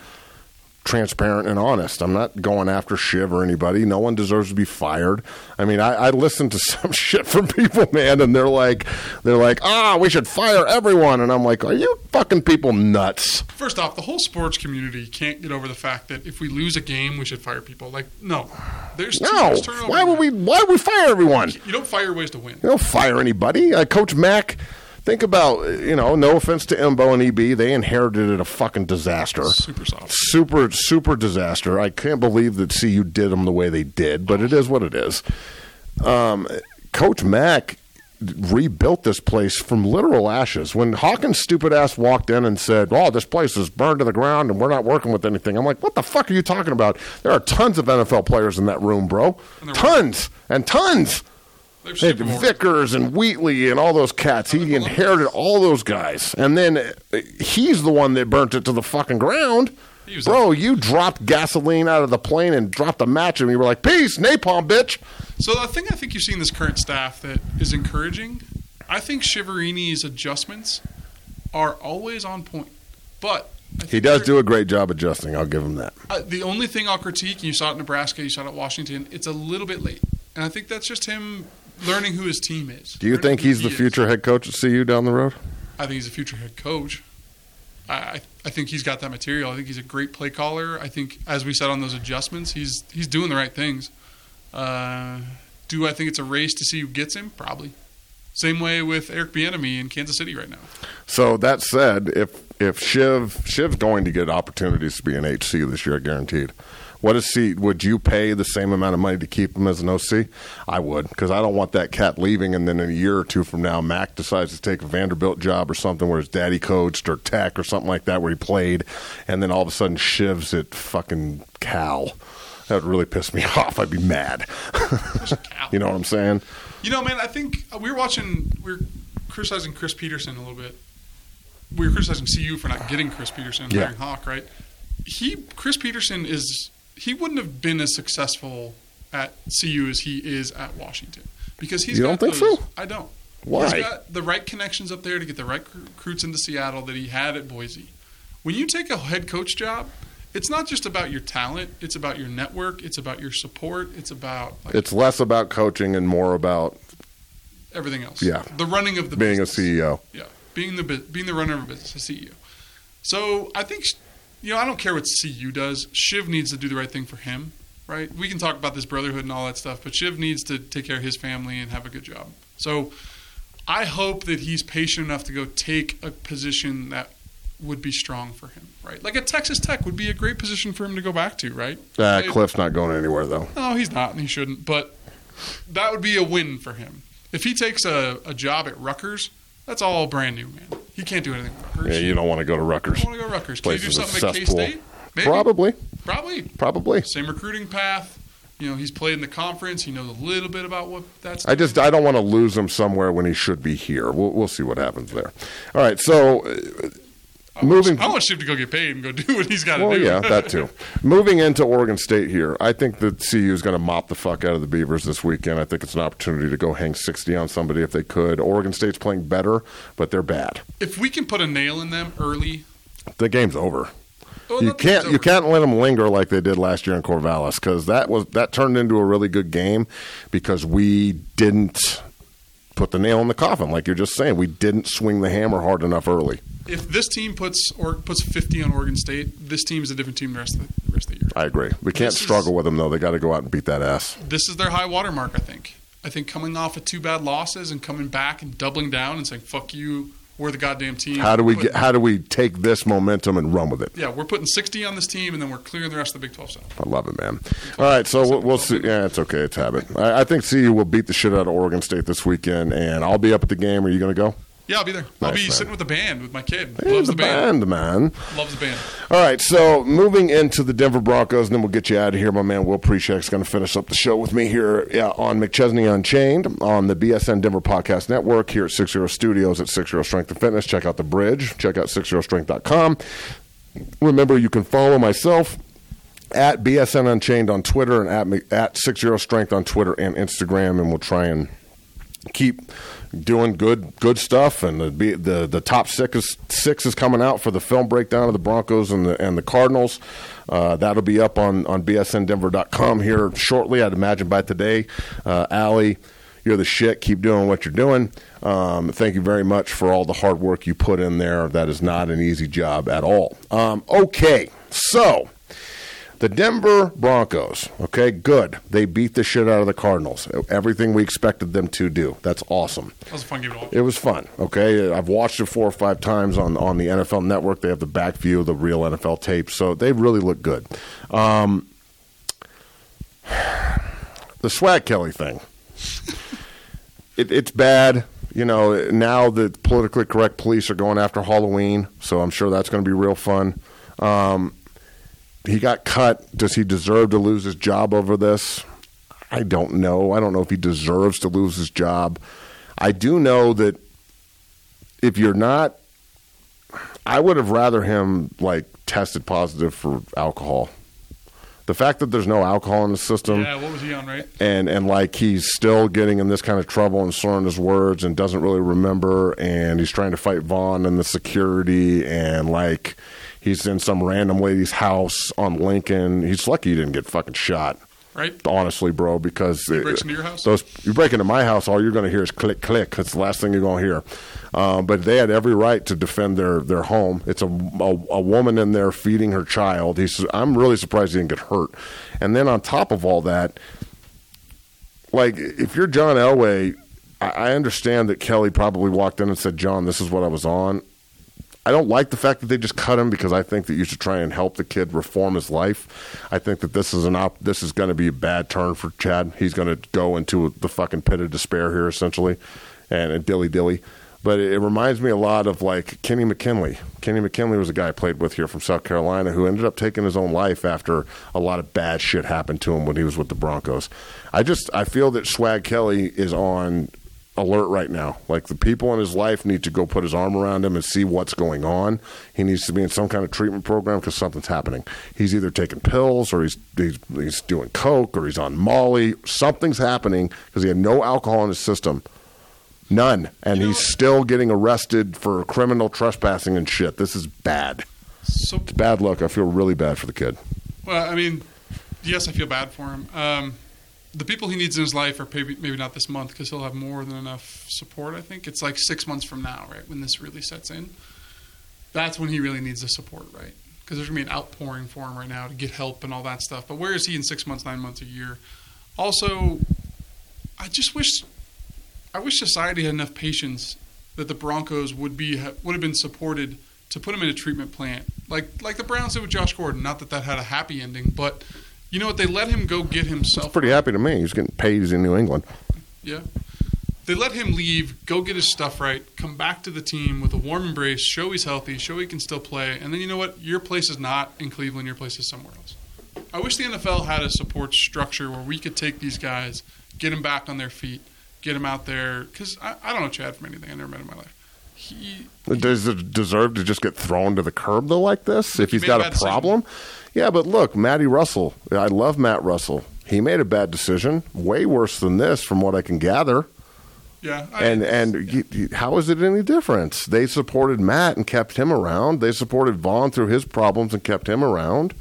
transparent and honest. I'm not going after Shiv or anybody. No one deserves to be fired. I mean, I, I listen to some shit from people, man, and they're like, they're like, ah, we should fire everyone, and I'm like, are you fucking people nuts? First off, the whole sports community can't get over the fact that if we lose a game, we should fire people. Like, no, there's No, why would we? Why would we fire everyone? You don't fire ways to win. You don't fire anybody. Uh, Coach Mack, think about you know. No offense to Embo and EB, they inherited it a fucking disaster. Super soft. super super disaster. I can't believe that CU did them the way they did, but it is what it is. Um, Coach Mack rebuilt this place from literal ashes. When Hawkins' stupid ass walked in and said, "Oh, this place is burned to the ground and we're not working with anything," I'm like, "What the fuck are you talking about? There are tons of NFL players in that room, bro. And there were. Tons and tons." They're They had super warriors. Vickers and Wheatley and all those cats. He inherited all those guys, and then uh, he's the one that burnt it to the fucking ground. Bro, you dropped gasoline out of the plane and dropped a match, and you were like, "Peace, napalm, bitch." So the thing I think you see in this current staff that is encouraging, I think Chiaverini's adjustments are always on point. But He does do a great job adjusting. I'll give him that. Uh, the only thing I'll critique, and you saw it in Nebraska, you saw it at Washington, it's a little bit late, and I think that's just him learning who his team is. Do you learning think he's he the is. future head coach at CU down the road? I think he's a future head coach. I, I I think he's got that material. I think he's a great play caller. I think, as we said on those adjustments, he's he's doing the right things. Uh, do I think it's a race to see who gets him? Probably. Same way with Eric Bieniemy in Kansas City right now. So that said, if if Shiv Shiv's going to get opportunities to be an HC this year, guaranteed. What is he? Would you pay the same amount of money to keep him as an OC? I would, because I don't want that cat leaving, and then in a year or two from now, Mac decides to take a Vanderbilt job or something where his daddy coached or Tech or something like that, where he played, and then all of a sudden Shiv's at fucking Cal. That would really piss me off. I'd be mad. you know what I'm saying? You know, man, I think uh, we were watching, we were criticizing Chris Petersen a little bit. We were criticizing CU for not getting Chris Petersen Yeah. hiring Hawk, right? He, Chris Petersen is, he wouldn't have been as successful at CU as he is at Washington because he's You got don't think those- so? I don't. Why? He's got the right connections up there to get the right recruits into Seattle that he had at Boise. When you take a head coach job, it's not just about your talent. It's about your network. It's about your support. It's about like, It's less about coaching and more about everything else. Yeah. the running of the being a business. CEO. Yeah, being the being the runner of a business, a CEO. So I think you know I don't care what CU does. Shiv needs to do the right thing for him. Right? We can talk about this brotherhood and all that stuff, but Shiv needs to take care of his family and have a good job. So I hope that he's patient enough to go take a position that would be strong for him. Right? Like a Texas Tech would be a great position for him to go back to. Right? Uh, It- Cliff's not going anywhere though. no, he's not, and he shouldn't. But that would be a win for him. If he takes a, a job at Rutgers, that's all brand new, man. He can't do anything. with Rutgers. Yeah, you don't want to go to Rutgers. I want to go to Rutgers. Can you do something at K State? Probably, Probably. probably. Same recruiting path. You know, he's played in the conference. He knows a little bit about what that's. I just I don't want to lose him somewhere when he should be here. We'll we'll see what happens there. All right, so moving. I want Shiv to go get paid and go do what he's got to Well, do. yeah, that too. Moving into Oregon State here, I think that CU is going to mop the fuck out of the Beavers this weekend. I think it's an opportunity to go hang 60 on somebody if they could. Oregon State's playing better, but they're bad. if we can put a nail in them early, The game's over. well, You can't you can't let them linger like they did last year in Corvallis because that was that turned into a really good game because we didn't put the nail in the coffin like you're just saying. We didn't swing the hammer hard enough early. If this team puts or puts 50 on Oregon State, this team is a different team the rest of the, the rest of the year. I agree. We can't This is- struggle with them though. They got to go out and beat that ass. This is their high water mark, I think. I think coming off of two bad losses and coming back and doubling down and saying "fuck you," we're the goddamn team. How do we We're get? How do we take this momentum and run with it? Yeah, we're putting 60 on this team, and then we're clearing the rest of the Big 12 South. I love it, man. All right, so we'll, we'll see. Yeah, it's okay. It's habit. I, I think CU will beat the shit out of Oregon State this weekend, and I'll be up at the game. Are you going to go? Yeah, I'll be there. I'll be man. sitting with the band with my kid. Hey, Loves the band. band. man. Loves the band. All right, so moving into the Denver Broncos, and then we'll get you out of here. My man Will Pericak's going to finish up the show with me here yeah, on McChesney Unchained on the BSN Denver Podcast Network here at 60 Studios at 60 Strength and Fitness. Check out the bridge. Check out 60strength.com. Remember, you can follow myself at BSN Unchained on Twitter and at, at 60 Strength on Twitter and Instagram, and we'll try and keep doing good good stuff and the the the top six is, six is coming out for the film breakdown of the Broncos and the and the Cardinals. Uh, that'll be up on on bsndenver.com here shortly. I'd imagine by today. Uh, Allie, you're the shit. Keep doing what you're doing. Um, thank you very much for all the hard work you put in there. That is not an easy job at all. Um, okay, so. The Denver Broncos, okay, good. They beat the shit out of the Cardinals. Everything we expected them to do. That's awesome. That was a fun game to watch. It was fun, okay? I've watched it four or five times on, on the NFL network. They have the back view of the real NFL tape, so they really look good. Um, the Swag Kelly thing. it, it's bad. You know, now the politically correct police are going after Halloween, so I'm sure that's going to be real fun. Um, he got cut. Does he deserve to lose his job over this? I don't know. I don't know if he deserves to lose his job. I do know that if you're not, I would have rather him like tested positive for alcohol. The fact that there's no alcohol in the system Yeah, what was he on, right? and and like he's still getting in this kind of trouble and slurring his words and doesn't really remember and he's trying to fight Von and the security and like he's in some random lady's house on Lincoln. He's lucky he didn't get fucking shot. Right? Honestly, bro, because He breaks into your house? Those you break into my house, all you're going to hear is click, click. That's the last thing you're going to hear. Um, but they had every right to defend their, their home. It's a, a a woman in there feeding her child. He's I'm really surprised he didn't get hurt. And then on top of all that, like if you're John Elway, I, I understand that Kelly probably walked in and said, "John, this is what I was on." I don't like the fact that they just cut him because I think that you should try and help the kid reform his life. I think that this is an op- this is going to be a bad turn for Chad. He's going to go into the fucking pit of despair here essentially, and, dilly dilly. But it, it reminds me a lot of like Kenny McKinley. Kenny McKinley was a guy I played with here from South Carolina who ended up taking his own life after a lot of bad shit happened to him when he was with the Broncos. I just I feel that Swag Kelly is on alert right now. Like the people in his life need to go put his arm around him and see what's going on. He needs to be in some kind of treatment program because something's happening. He's either taking pills or he's he's, he's doing coke or he's on Molly. Something's happening because he had no alcohol in his system. None, and he's still getting arrested for criminal trespassing and shit. This is bad. So, It's bad luck. I feel really bad for the kid. well, I mean, yes, I feel bad for him. Um, the people he needs in his life are maybe, maybe not this month because he'll have more than enough support. I think it's like six months from now, right, when this really sets in. That's when he really needs the support, right? Because there's gonna be an outpouring for him right now to get help and all that stuff. But where is he in six months, nine months, a year? Also, I just wish, I wish society had enough patience that the Broncos would be would have been supported to put him in a treatment plant, like like the Browns did with Josh Gordon. Not that that had a happy ending, but you know what? They let him go get himself. Pretty happy to me. He's getting paid. He's in New England. Yeah. They let him leave, go get his stuff right, come back to the team with a warm embrace, show he's healthy, show he can still play, and then you know what? Your place is not in Cleveland. Your place is somewhere else. I wish the NFL had a support structure where we could take these guys, get them back on their feet, get them out there. Because I, I don't know Chad from anything. I never met in my life. He, Does it deserve to just get thrown to the curb though, like this? If he's got a bad decision. Yeah. But look, Matty Russell. I love Matt Russell. He made a bad decision, way worse than this, from what I can gather. yeah, I, And and you, you- how is it any different? They supported Matt and kept him around. They supported Von through his problems and kept him around.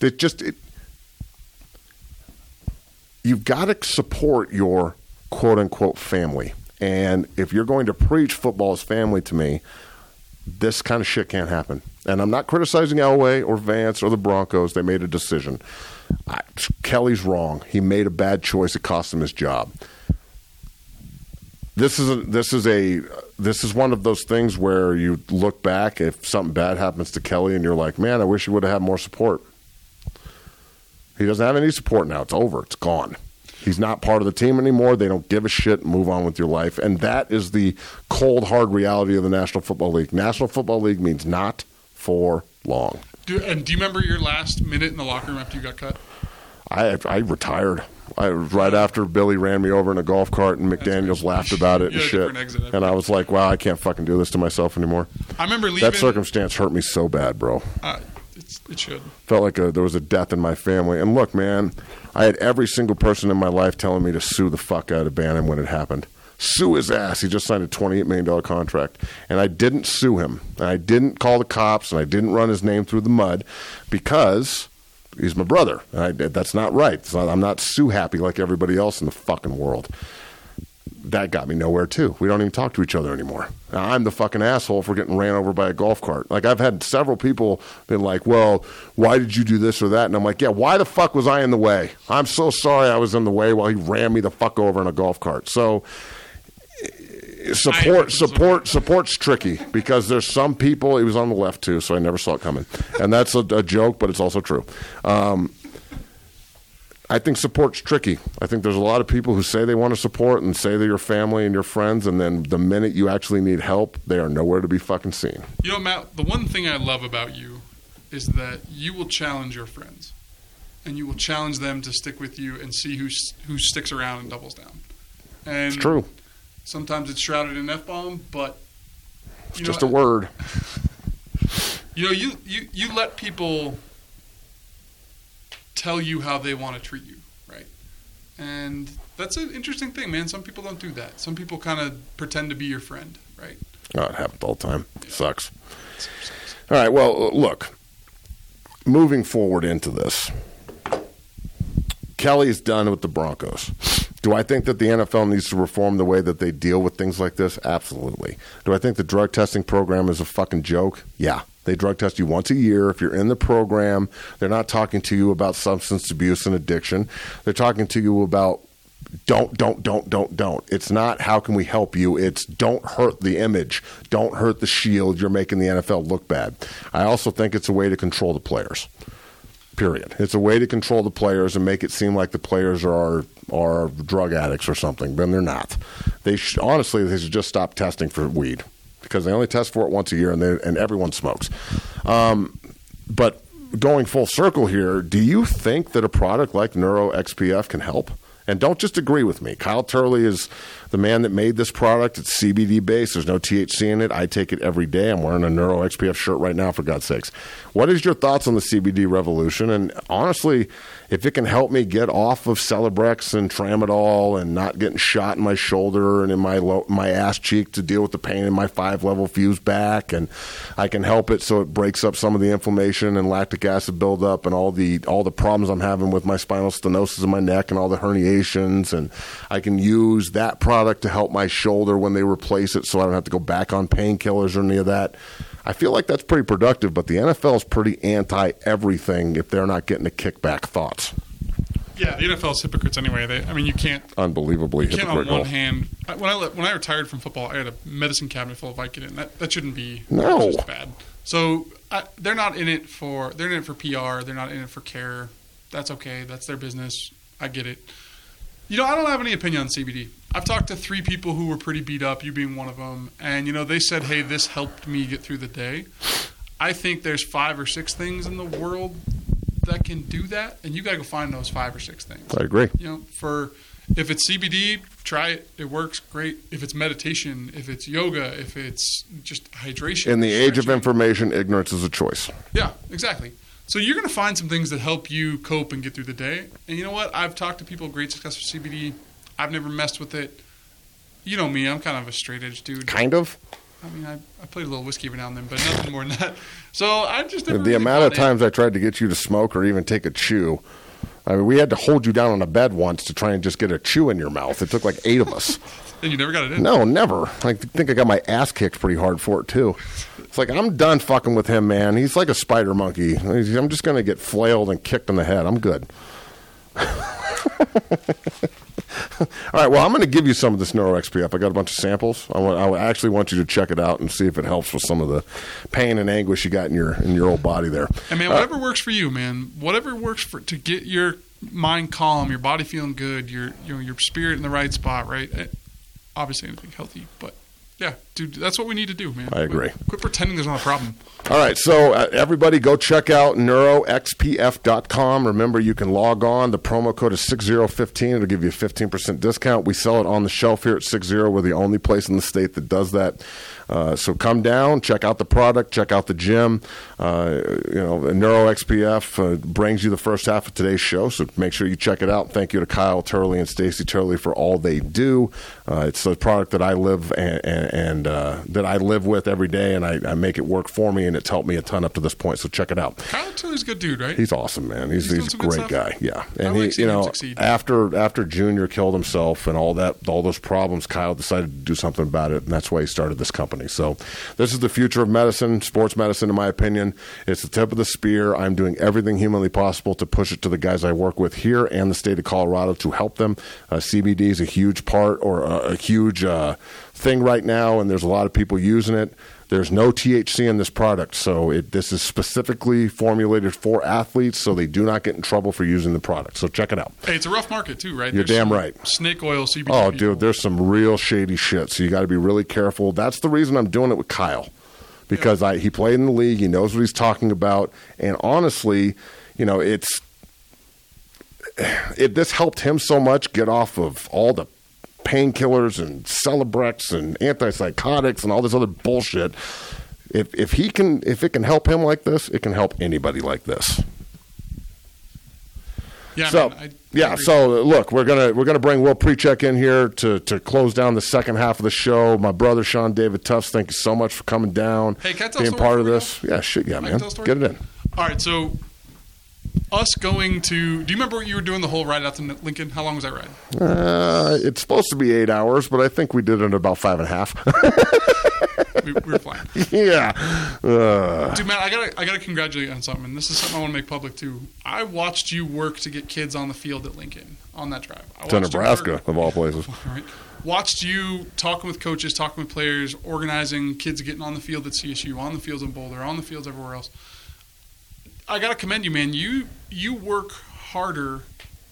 It just it, you've got to support your quote unquote family. And if you're going to preach football as family to me, this kind of shit can't happen. And I'm not criticizing Elway or Vance or the Broncos. They made a decision. I, Kelly's wrong. He made a bad choice. It cost him his job. This is a, this is a this is one of those things where you look back if something bad happens to Kelly and you're like, man, I wish he would have had more support. He doesn't have any support now. It's over. It's gone. He's not part of the team anymore. They don't give a shit. Move on with your life. And that is the cold, hard reality of the National Football League. National Football League means not for long. do, and do you remember your last minute in the locker room after you got cut? I I retired. I right after Billy ran me over in a golf cart and McDaniel's laughed about it and shit. exit And I was like, wow, I can't fucking do this to myself anymore. I remember leaving. That circumstance hurt me so bad, bro. uh, it's, it should. Felt like a, there was a death in my family. And look, man, I had every single person in my life telling me to sue the fuck out of Bannon when it happened. Sue his ass. He just signed a $28 million contract. And I didn't sue him. And I didn't call the cops and I didn't run his name through the mud because he's my brother. I, that's not right. Not- I'm not sue happy like everybody else in the fucking world. That got me nowhere too. We don't even talk to each other anymore. Now, I'm the fucking asshole for getting ran over by a golf cart. Like I've had several people been like, "Well, why did you do this or that?" And I'm like, "Yeah, why the fuck was I in the way? I'm so sorry I was in the way while he ran me the fuck over in a golf cart." So support support support's tricky because there's some people he was on the left too so i never saw it coming and that's a, a joke but it's also true um, i think support's tricky i think there's a lot of people who say they want to support and say they're your family and your friends and then the minute you actually need help they are nowhere to be fucking seen You know, Matt, the one thing I love about you is that you will challenge your friends. And you will challenge them to stick with you and see who who sticks around and doubles down. And it's true Sometimes it's shrouded in f bomb, but it's you just know, a word You know, you, you you let people tell you how they want to treat you, right? And that's an interesting thing, man. Some people don't do that. Some people kind of pretend to be your friend, right? oh, it happens all the time sucks all right well look moving forward into this Kelly's done with the Broncos. Do I think that the NFL needs to reform the way that they deal with things like this? Absolutely. Do I think the drug testing program is a fucking joke? Yeah. They drug test you once a year. If you're in the program, they're not talking to you about substance abuse and addiction. They're talking to you about don't, don't, don't, don't, don't. It's not how can we help you. It's don't hurt the image. Don't hurt the shield. You're making the NFL look bad. I also think it's a way to control the players period. It's a way to control the players and make it seem like the players are are drug addicts or something. Then they're not. They honestly they should just stop testing for weed because they only test for it once a year and they, and everyone smokes. Um, but going full circle here, do you think that a product like Neuro XPF can help? And don't just agree with me. Kyle Turley is the man that made this product. It's CBD based. There's no THC in it. I take it every day. I'm wearing a Neuro XPF shirt right now, for God's sakes. What is your thoughts on the CBD revolution? And honestly, if it can help me get off of Celebrex and Tramadol and not getting shot in my shoulder and in my my ass cheek to deal with the pain in my five level fuse back, and I can help it so it breaks up some of the inflammation and lactic acid buildup and all the all the problems I'm having with my spinal stenosis in my neck and all the herniations, and I can use that product to help my shoulder when they replace it, so I don't have to go back on painkillers or any of that. I feel like that's pretty productive, but the NFL is pretty anti everything if they're not getting a kickback thoughts. Yeah, the NFL is hypocrites anyway. They, I mean, you can't Unbelievably you can't on one hand. When I when I retired from football, I had a medicine cabinet full of Vicodin. That that shouldn't be No. bad. So I, they're not in it for they're in it for PR. They're not in it for care. That's okay. That's their business. I get it. You know, I don't have any opinion on CBD. I've talked to three people who were pretty beat up, you being one of them, and you know they said, "Hey, this helped me get through the day." I think there's five or six things in the world that can do that, and you got to go find those five or six things. I agree. You know, for if it's CBD, try it. It works great. If it's meditation, if it's yoga, if it's just hydration. In the age of information, ignorance is a choice. Yeah, exactly. So you're going to find some things that help you cope and get through the day. And you know what? I've talked to people great success with CBD. I've never messed with it. You know me, I'm kind of a straight edge dude. Kind of. I mean, I, I played a little whiskey every now and then, but nothing more than that. So I just The really amount of times I tried to get you to smoke or even take a chew. I mean, we had to hold you down on a bed once to try and just get a chew in your mouth. It took like eight of us. and you never got it in. No, never. I think I got my ass kicked pretty hard for it too. It's like I'm done fucking with him, man. He's like a spider monkey. I'm just gonna get flailed and kicked in the head. I'm good. All right. Well, I'm going to give you some of this Neuro XPF. I got a bunch of samples. I, want, I actually want you to check it out and see if it helps with some of the pain and anguish you got in your in your old body there. And man, whatever works for you, man. Whatever works for to get your mind calm, your body feeling good, your you know, your spirit in the right spot, right? Eh, Obviously, anything healthy, but yeah, dude, that's what we need to do, man. I agree. Quit pretending there's not a problem. All right, so uh, everybody go check out neuroxpf.com. Remember, you can log on. The promo code is 6015. It'll give you a 15% discount. We sell it on the shelf here at 60. We're the only place in the state that does that. Uh, so come down, check out the product, check out the gym. Uh, you know, NeuroXPF uh, brings you the first half of today's show, so make sure you check it out. Thank you to Kyle Turley and Stacy Turley for all they do. Uh, it's a product that I live and, and, and uh, that I live with every day, and I, I make it work for me, and it's helped me a ton up to this point. So check it out. Kyle Turley's a good dude, right? He's awesome, man. He's, He's he's, a great guy. Yeah, and he, you know, succeed. after after Junior killed himself and all that, all those problems, Kyle decided to do something about it, and that's why he started this company. So, this is the future of medicine, sports medicine, in my opinion. It's the tip of the spear. I'm doing everything humanly possible to push it to the guys I work with here and the state of Colorado to help them. Uh, CBD is a huge part or a, a huge uh, thing right now, and there's a lot of people using it. There's no THC in this product, so it, this is specifically formulated for athletes, so they do not get in trouble for using the product. So check it out. Hey, it's a rough market too, right? You're There's damn right. Snake oil, CBD. Oh, dude, there's some real shady shit, so you got to be really careful. That's the reason I'm doing it with Kyle, because I, he played in the league, he knows what he's talking about, and honestly, you know, it's it. This helped him so much get off of all the painkillers and Celebrex and antipsychotics and all this other bullshit. If if he can, if it can help him like this, it can help anybody like this. Yeah, so man, I- I yeah, so uh, look, we're gonna we're gonna bring Will Pericak in here to to close down the second half of the show. My brother Sean David Tufts, thank you so much for coming down, Hey, can I tell a being part of this. Yeah, shit, yeah, man, tell a story? get it in. All right, so us going to. Do you remember what you were doing the whole ride out to Lincoln? How long was that ride? Uh, it's supposed to be eight hours, but I think we did it in about five and a half. We, we were flying. yeah, uh, Dude, man, I gotta, I gotta congratulate you on something. And this is something I want to make public too. I watched you work to get kids on the field at Lincoln on that drive. I to Nebraska of all places. All right. Watched you talking with coaches, talking with players, organizing kids getting on the field at CSU, on the fields in Boulder, on the fields everywhere else. I gotta commend you, man. You you work harder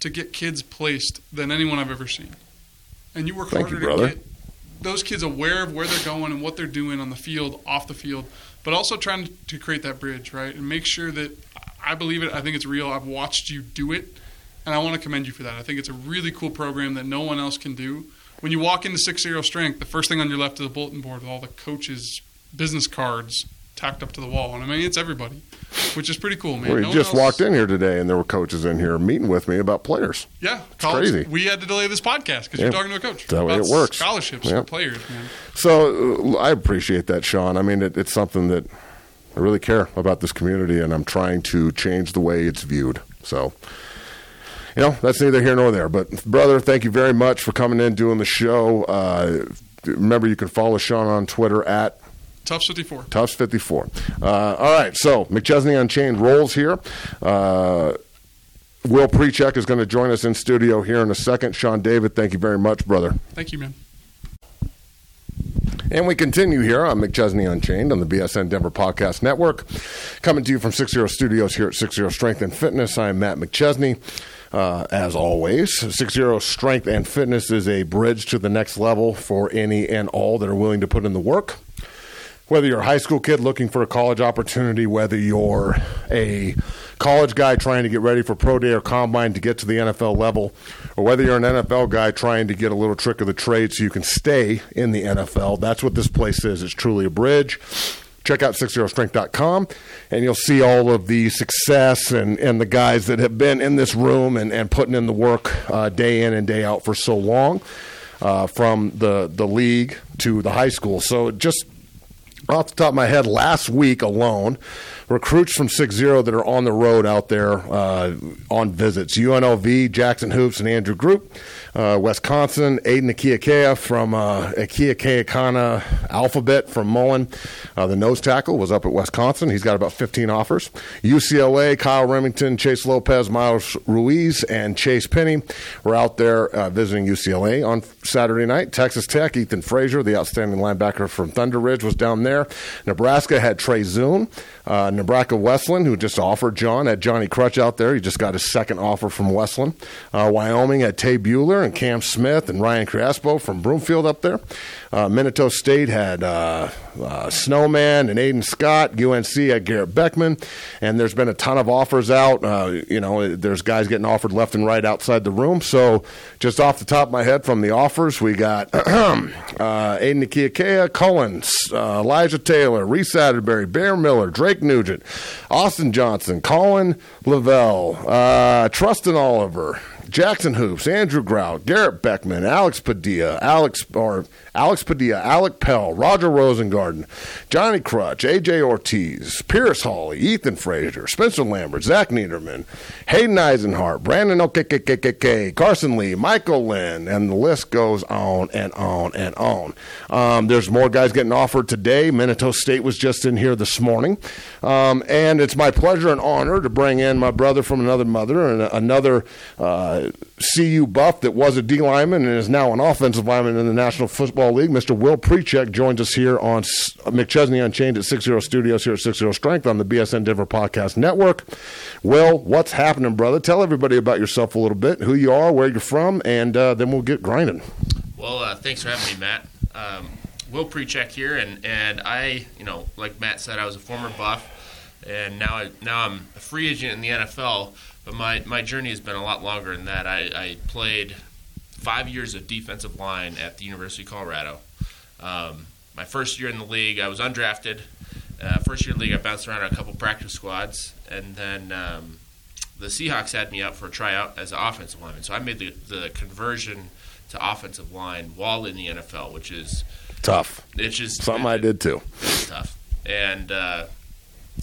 to get kids placed than anyone I've ever seen, and you work Thank harder brother. to get those kids aware of where they're going and what they're doing on the field, off the field, but also trying to create that bridge, right, and make sure that I believe it. I think it's real. I've watched you do it, and I want to commend you for that. I think it's a really cool program that no one else can do. When you walk into Six Zero Strength, the first thing on your left is a bulletin board with all the coaches' business cards tacked up to the wall, and I mean it's everybody, which is pretty cool, man. We No just else- walked in here today, and there were coaches in here meeting with me about players. Yeah, college. crazy. We had to delay this podcast because Yeah. you're talking to a coach. That way it works. Scholarships Yeah. for players, man. So uh, I appreciate that, Sean. I mean, it, it's something that I really care about this community, and I'm trying to change the way it's viewed. So, you know, that's neither here nor there. But, brother, thank you very much for coming in, doing the show. Uh, remember, you can follow Sean on Twitter at Tough 54. Tufts 54. Uh, all right, so McChesney Unchained rolls here. Uh, Will Pericak is going to join us in studio here in a second. Sean David, thank you very much, brother. Thank you, man. And we continue here on McChesney Unchained on the BSN Denver Podcast Network. Coming to you from 60 Studios here at 60 Strength and Fitness. I am Matt McChesney. Uh, as always, 60 Strength and Fitness is a bridge to the next level for any and all that are willing to put in the work. Whether you're a high school kid looking for a college opportunity, whether you're a college guy trying to get ready for pro day or combine to get to the NFL level, or whether you're an NFL guy trying to get a little trick of the trade so you can stay in the NFL, that's what this place is. It's truly a bridge. Check out 60strength.com and you'll see all of the success and, and the guys that have been in this room and, and putting in the work uh, day in and day out for so long. Uh, from the, the league to the high school. So just off the top of my head, last week alone, recruits from 6-0 that are on the road out there uh, on visits. UNLV, Jackson Hoops, and Andrew Group. Uh, Wisconsin, Aiden Akiakea from uh, Akiakea Alphabet from Mullen. Uh, the nose tackle was up at Wisconsin. He's got about 15 offers. UCLA, Kyle Remington, Chase Lopez, Miles Ruiz, and Chase Penny were out there uh, visiting UCLA on Saturday night. Texas Tech, Ethan Frazier, the outstanding linebacker from Thunder Ridge, was down there. Nebraska had Trey Zune. Uh, Nebraska Westland, who just offered John, had Johnny Crutch out there. He just got his second offer from Westland. Uh, Wyoming had Tay Bueller and Cam Smith and Ryan Crespo from Broomfield up there. Uh, Minnesota State had uh, uh, Snowman and Aiden Scott. UNC had Garrett Beckman. And there's been a ton of offers out. Uh, you know, there's guys getting offered left and right outside the room. So just off the top of my head from the offers, we got Aiden Akiakea, Collins, Elijah Taylor, Reese Atterbury, Bear Miller, Drake Nugent, Austin Johnson, Colin Lavelle, uh, Trustin Oliver, Jackson Hoops, Andrew Grout, Garrett Beckman, Alex Padilla, Alex or Alex Padilla, Alec Pell, Roger Rosengarten, Johnny Crutch, AJ Ortiz, Pierce Hawley, Ethan Frazier, Spencer Lambert, Zach Niederman, Hayden Eisenhart, Brandon OKKKK, Carson Lee, Michael Lynn, and the list goes on and on and on. Um, there's more guys getting offered today. Minnesota State was just in here this morning. Um, and it's my pleasure and honor to bring in my brother from another mother and another uh, CU buff that was a D lineman and is now an offensive lineman in the National Football League. Mr. Will Pericak joins us here on McChesney Unchained at 60 Studios here at 60 Strength on the BSN Denver Podcast Network. Will, what's happening, brother? Tell everybody about yourself a little bit, who you are, where you're from, and uh, then we'll get grinding. Well, uh, thanks for having me, Matt. Um, Will Pericak here, and, and I, you know, like Matt said, I was a former buff, and now I, now I'm a free agent in the NFL. But my, my journey has been a lot longer than that. I, I played five years of defensive line at the University of Colorado. Um, my first year in the league, I was undrafted. Uh, first year in the league, I bounced around a couple practice squads, and then um, the Seahawks had me out for a tryout as an offensive lineman. So I made the, the conversion to offensive line while in the NFL, which is tough. It's just something it, I did too. Tough, and uh,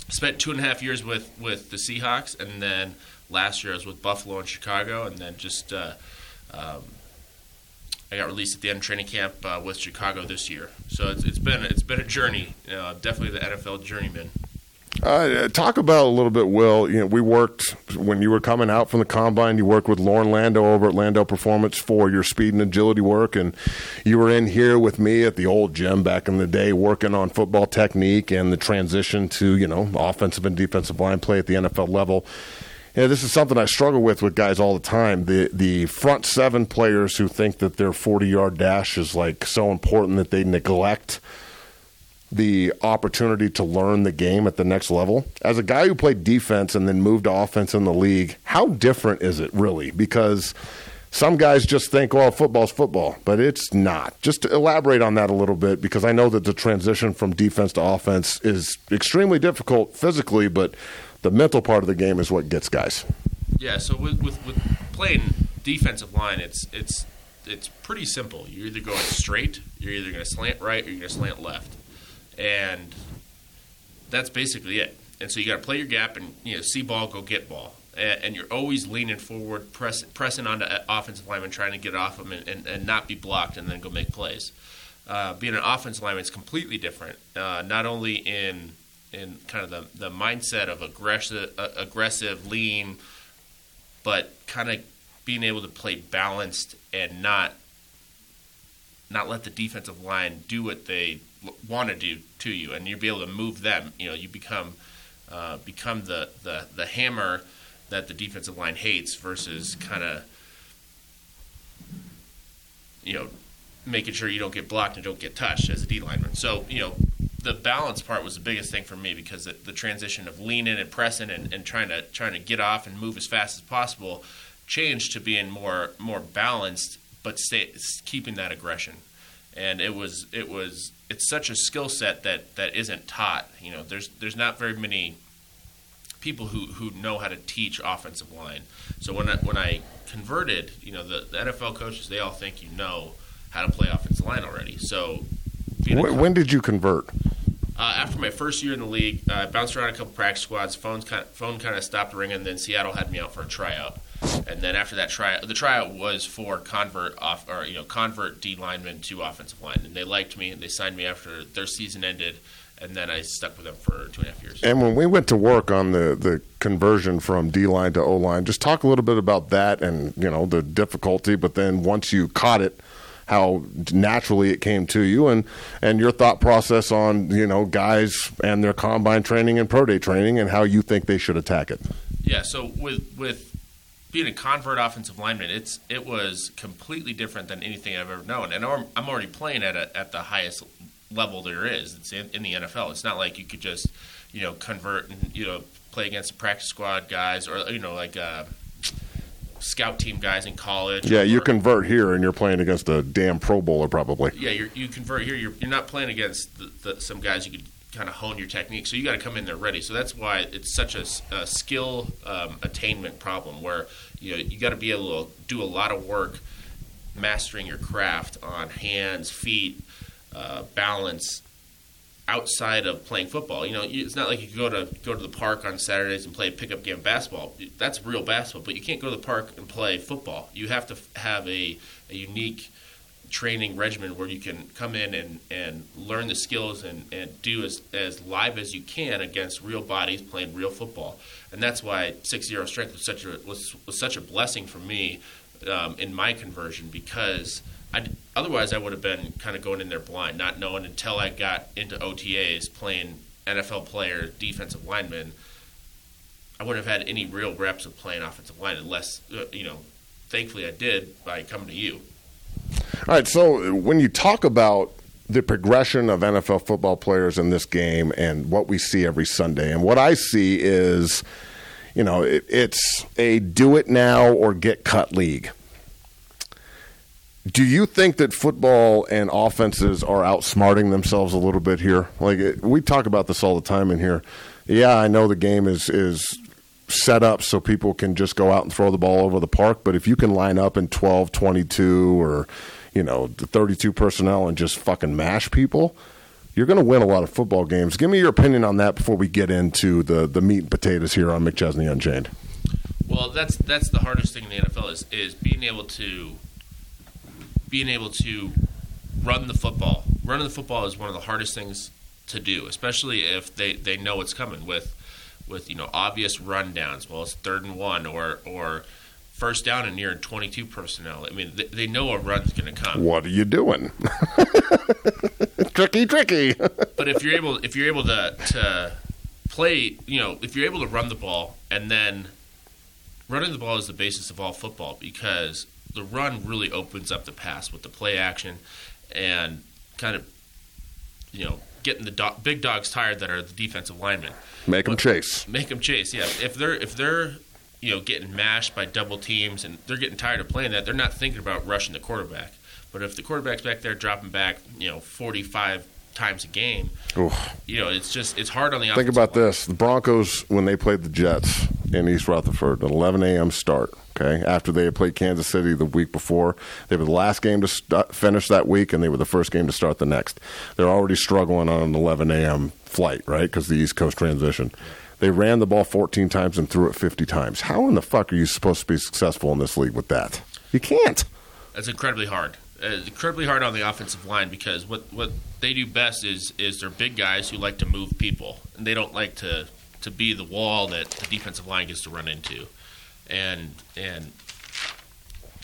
spent two and a half years with with the Seahawks, and then last year I was with Buffalo and Chicago, and then just uh, um, I got released at the end of training camp uh, with Chicago this year. So it's, it's been it's been a journey. Know, definitely the NFL journeyman. Uh, talk about a little bit, Will. You know, we worked when you were coming out from the combine. You worked with Loren Landow over at Landow Performance for your speed and agility work, and you were in here with me at the old gym back in the day, working on football technique and the transition to you know offensive and defensive line play at the NFL level. You know, this is something I struggle with with guys all the time. The the front seven players who think that their forty yard dash is like so important that they neglect the opportunity to learn the game at the next level. As a guy who played defense and then moved to offense in the league, how different is it really? Because some guys just think, well, football's football, but it's not. Just to elaborate on that a little bit, because I know that the transition from defense to offense is extremely difficult physically, but the mental part of the game is what gets guys. Yeah, so with, with, with playing defensive line, it's it's it's pretty simple. You're either going straight, you're either going to slant right, or you're going to slant left and that's basically it. And so you got to play your gap and you know see ball, go get ball, and, and you're always leaning forward, press, pressing onto offensive linemen, trying to get off them and, and, and not be blocked, and then go make plays. Uh, being an offensive lineman is completely different. Uh, not only in in kind of the, the mindset of aggressive, uh, aggressive, lean, but kind of being able to play balanced and not not let the defensive line do what they want to do to you, and you'll be able to move them. You know, you become uh, become the, the the hammer that the defensive line hates versus kind of you know making sure you don't get blocked and don't get touched as a D lineman. So you know the balance part was the biggest thing for me because the, the transition of leaning and pressing and, and trying to trying to get off and move as fast as possible changed to being more more balanced, but stay, keeping that aggression. And it was it was it's such a skill set that that isn't taught. You know, there's there's not very many people who, who know how to teach offensive line. So when I, when I converted, you know, the, the NFL coaches they all think you know how to play offensive line already. So when, when did you convert? Uh, after my first year in the league, uh, I bounced around a couple practice squads. Phones kind of, phone kind of stopped ringing. Then Seattle had me out for a tryout, and then after that tryout, the tryout was for convert off or you know convert D lineman to offensive line, and they liked me and they signed me after their season ended, and then I stuck with them for two and a half years. And when we went to work on the the conversion from D line to O line, just talk a little bit about that and you know the difficulty. But then once you caught it how naturally it came to you and and your thought process on you know guys and their combine training and pro day training and how you think they should attack it. Yeah, so with with being a convert offensive lineman, it's it was completely different than anything I've ever known, and I'm, I'm already playing at a, at the highest level there is. It's in, in the NFL. It's not like you could just you know convert and you know play against the practice squad guys or you know like. Uh, scout team guys in college. Yeah, you convert here and you're playing against a damn Pro Bowler probably. Yeah, you convert here. You're, you're not playing against the, the, some guys you could kind of hone your technique. So you got to come in there ready. So that's why it's such a, a skill um, attainment problem where you know you got to be able to do a lot of work mastering your craft on hands, feet, uh, balance, outside of playing football. You know, it's not like you go to go to the park on Saturdays and play a pickup game of basketball. That's real basketball, but you can't go to the park and play football. You have to have a, a unique training regimen where you can come in and, and learn the skills and, and do as, as live as you can against real bodies playing real football. And that's why six zero strength was such a was, was such a blessing for me um, in my conversion because – I, otherwise, I would have been kind of going in there blind, not knowing until I got into OTAs playing NFL player, defensive lineman. I wouldn't have had any real reps of playing offensive line unless, uh, you know, thankfully I did by coming to you. All right. So when you talk about the progression of NFL football players in this game and what we see every Sunday, and what I see is, you know, it, it's a do it now or get cut league. Do you think that football and offenses are outsmarting themselves a little bit here? Like we talk about this all the time in here. Yeah, I know the game is is set up so people can just go out and throw the ball over the park, but if you can line up in 12, 22 or you know, the 32 personnel and just fucking mash people, you're going to win a lot of football games. Give me your opinion on that before we get into the the meat and potatoes here on McChesney Unchained. Well, that's that's the hardest thing in the NFL is is being able to being able to run the football. Running the football is one of the hardest things to do, especially if they, they know it's coming with with you know obvious rundowns. Well, it's third and one or or first down and near 22 personnel. I mean, they, they know a run's going to come. What are you doing? tricky, tricky. but if you're able if you're able to to play, you know, if you're able to run the ball and then running the ball is the basis of all football because the run really opens up the pass with the play action and kind of you know getting the do- big dogs tired that are the defensive linemen. Make them chase. Make them chase. Yeah, if they're if they're you know getting mashed by double teams and they're getting tired of playing that, they're not thinking about rushing the quarterback. But if the quarterback's back there dropping back, you know, forty five times a game. Oof. You know, it's just it's hard on the. Think about line. this: the Broncos when they played the Jets in East Rutherford, an 11 a.m. start. Okay, after they had played Kansas City the week before, they were the last game to st- finish that week, and they were the first game to start the next. They're already struggling on an 11 a.m. flight, right? Because the East Coast transition. They ran the ball 14 times and threw it 50 times. How in the fuck are you supposed to be successful in this league with that? You can't. That's incredibly hard. Uh, incredibly hard on the offensive line because what what they do best is is they're big guys who like to move people and they don't like to to be the wall that the defensive line gets to run into, and and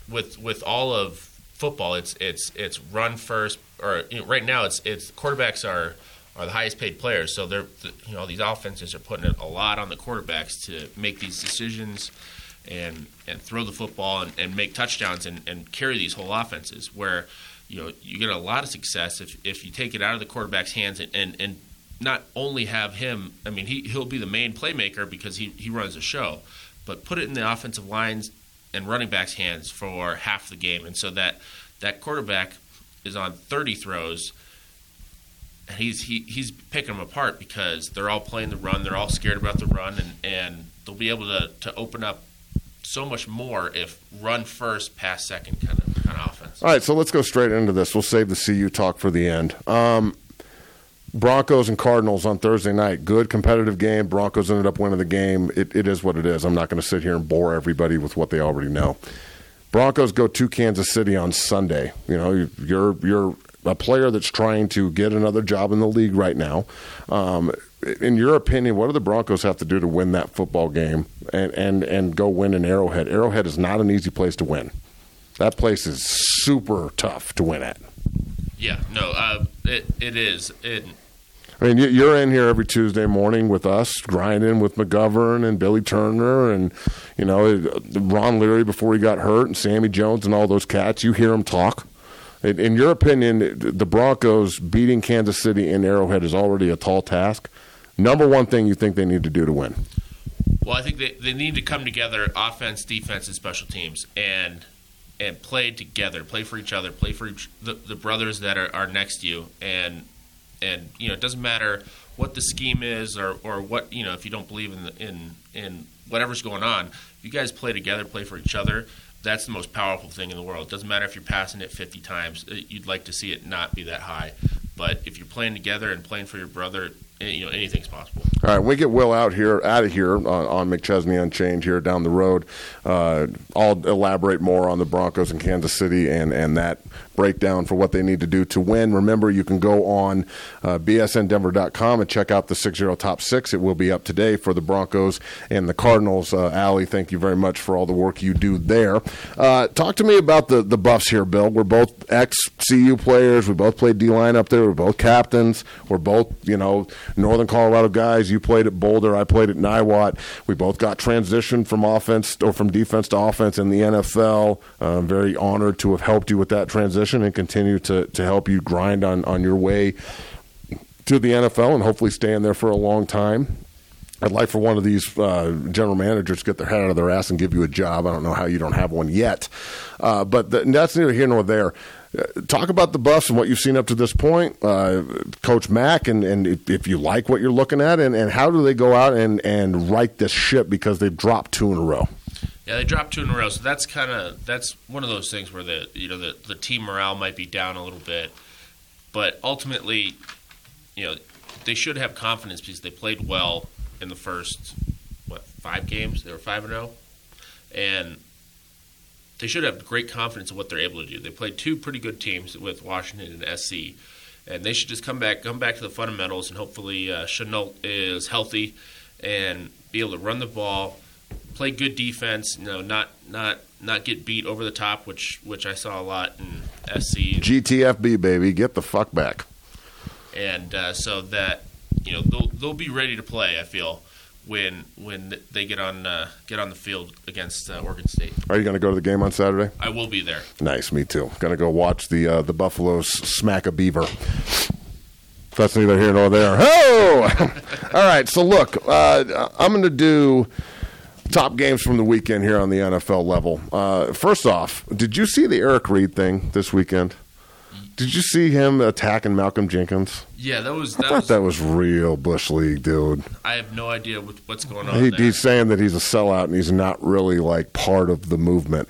with with all of football. It's it's it's run first, or you know, right now it's it's quarterbacks are are the highest paid players. So they're you know these offenses are putting a lot on the quarterbacks to make these decisions and and throw the football and, and make touchdowns and, and carry these whole offenses where you know you get a lot of success if, if you take it out of the quarterback's hands and, and, and not only have him I mean he he'll be the main playmaker because he, he runs the show, but put it in the offensive lines and running backs' hands for half the game. And so that that quarterback is on 30 throws and he's he, he's picking them apart because they're all playing the run, they're all scared about the run and, and they'll be able to, to open up so much more if run first, pass second kind of kind of offense. All right, so let's go straight into this. We'll save the CU talk for the end. Um, Broncos and Cardinals on Thursday night. Good competitive game. Broncos ended up winning the game. It, it is what it is. I'm not going to sit here and bore everybody with what they already know. Broncos go to Kansas City on Sunday. You know, you're you're a player that's trying to get another job in the league right now. Um, in your opinion, what do the Broncos have to do to win that football game and, and, and go win in Arrowhead? Arrowhead is not an easy place to win. That place is super tough to win at. Yeah, no, uh, it it is. It, I mean, you're in here every Tuesday morning with us, grinding with McGovern and Billy Turner and, you know, Ron Leary before he got hurt and Sammy Jones and all those cats. You hear them talk. In your opinion, the Broncos beating Kansas City in Arrowhead is already a tall task. Number one thing you think they need to do to win? Well, I think they, they need to come together, offense, defense, and special teams, and and play together, play for each other, play for each, the, the brothers that are, are next to you, and and you know it doesn't matter what the scheme is or, or what you know if you don't believe in the, in in whatever's going on, you guys play together, play for each other. That's the most powerful thing in the world. It doesn't matter if you're passing it 50 times. Uh, you'd like to see it not be that high, but if you're playing together and playing for your brother, eh, you know anything's possible. All right, we get Will out here, out of here on, on McChesney Unchained here down the road. Uh, I'll elaborate more on the Broncos in Kansas City and and that breakdown for what they need to do to win. Remember, you can go on uh, bsndenver.com and check out the 6-0 top six. It will be up today for the Broncos and the Cardinals. Uh, Allie, thank you very much for all the work you do there. Uh, talk to me about the, the buffs here, Bill. We're both ex-CU players. We both played D-line up there. We're both captains. We're both, you know, Northern Colorado guys. You played at Boulder. I played at Niwot. We both got transitioned from offense or from defense to offense in the NFL. Uh, I'm very honored to have helped you with that transition and continue to, to help you grind on, on your way to the NFL and hopefully stay in there for a long time. I'd like for one of these uh, general managers to get their head out of their ass and give you a job. I don't know how you don't have one yet, uh, but the, that's neither here nor there. Uh, talk about the Buffs and what you've seen up to this point, uh, Coach Mack, and, and if you like what you're looking at, and, and how do they go out and, and right this ship because they've dropped two in a row. Yeah, they dropped two in a row, so that's kind of that's one of those things where the you know the the team morale might be down a little bit, but ultimately, you know, they should have confidence because they played well in the first what five games. They were five and zero, and they should have great confidence in what they're able to do. They played two pretty good teams with Washington and SC, and they should just come back come back to the fundamentals, and hopefully uh, Shenault is healthy and be able to run the ball play good defense. You know, not not not get beat over the top, which which I saw a lot in SC. GTFB baby, get the fuck back. And uh, so that you know they'll they'll be ready to play. I feel when when they get on uh, get on the field against uh, Oregon State. Are you going to go to the game on Saturday? I will be there. Nice, me too. Going to go watch the uh, the Buffaloes smack a beaver. That's neither here nor there. Oh, all right. So look, uh, I'm going to do top games from the weekend here on the NFL level. Uh, first off, did you see the Eric Reid thing this weekend? Did you see him attacking Malcolm Jenkins? Yeah, that was. That I thought was, that was real bush league, dude. I have no idea what, what's going on. He, he's saying that he's a sellout and he's not really like part of the movement.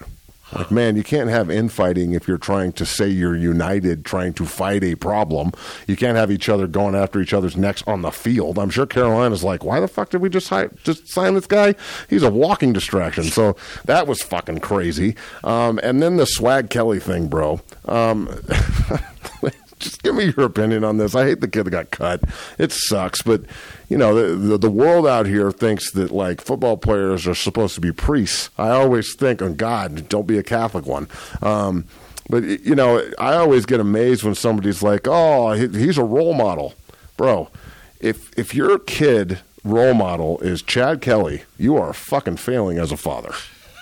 Like, man, you can't have infighting if you're trying to say you're united, trying to fight a problem. You can't have each other going after each other's necks on the field. I'm sure Carolina's like, why the fuck did we just hi- just sign this guy? He's a walking distraction. So that was fucking crazy. Um, and then the Swag Kelly thing, bro. Um, just give me your opinion on this. I hate the kid that got cut. It sucks, but you know the, the, the world out here thinks that like football players are supposed to be priests. I always think, oh God, don't be a Catholic one. Um, But you know, I always get amazed when somebody's like, "Oh, he's a role model." Bro, if if your kid role model is Chad Kelly, you are fucking failing as a father.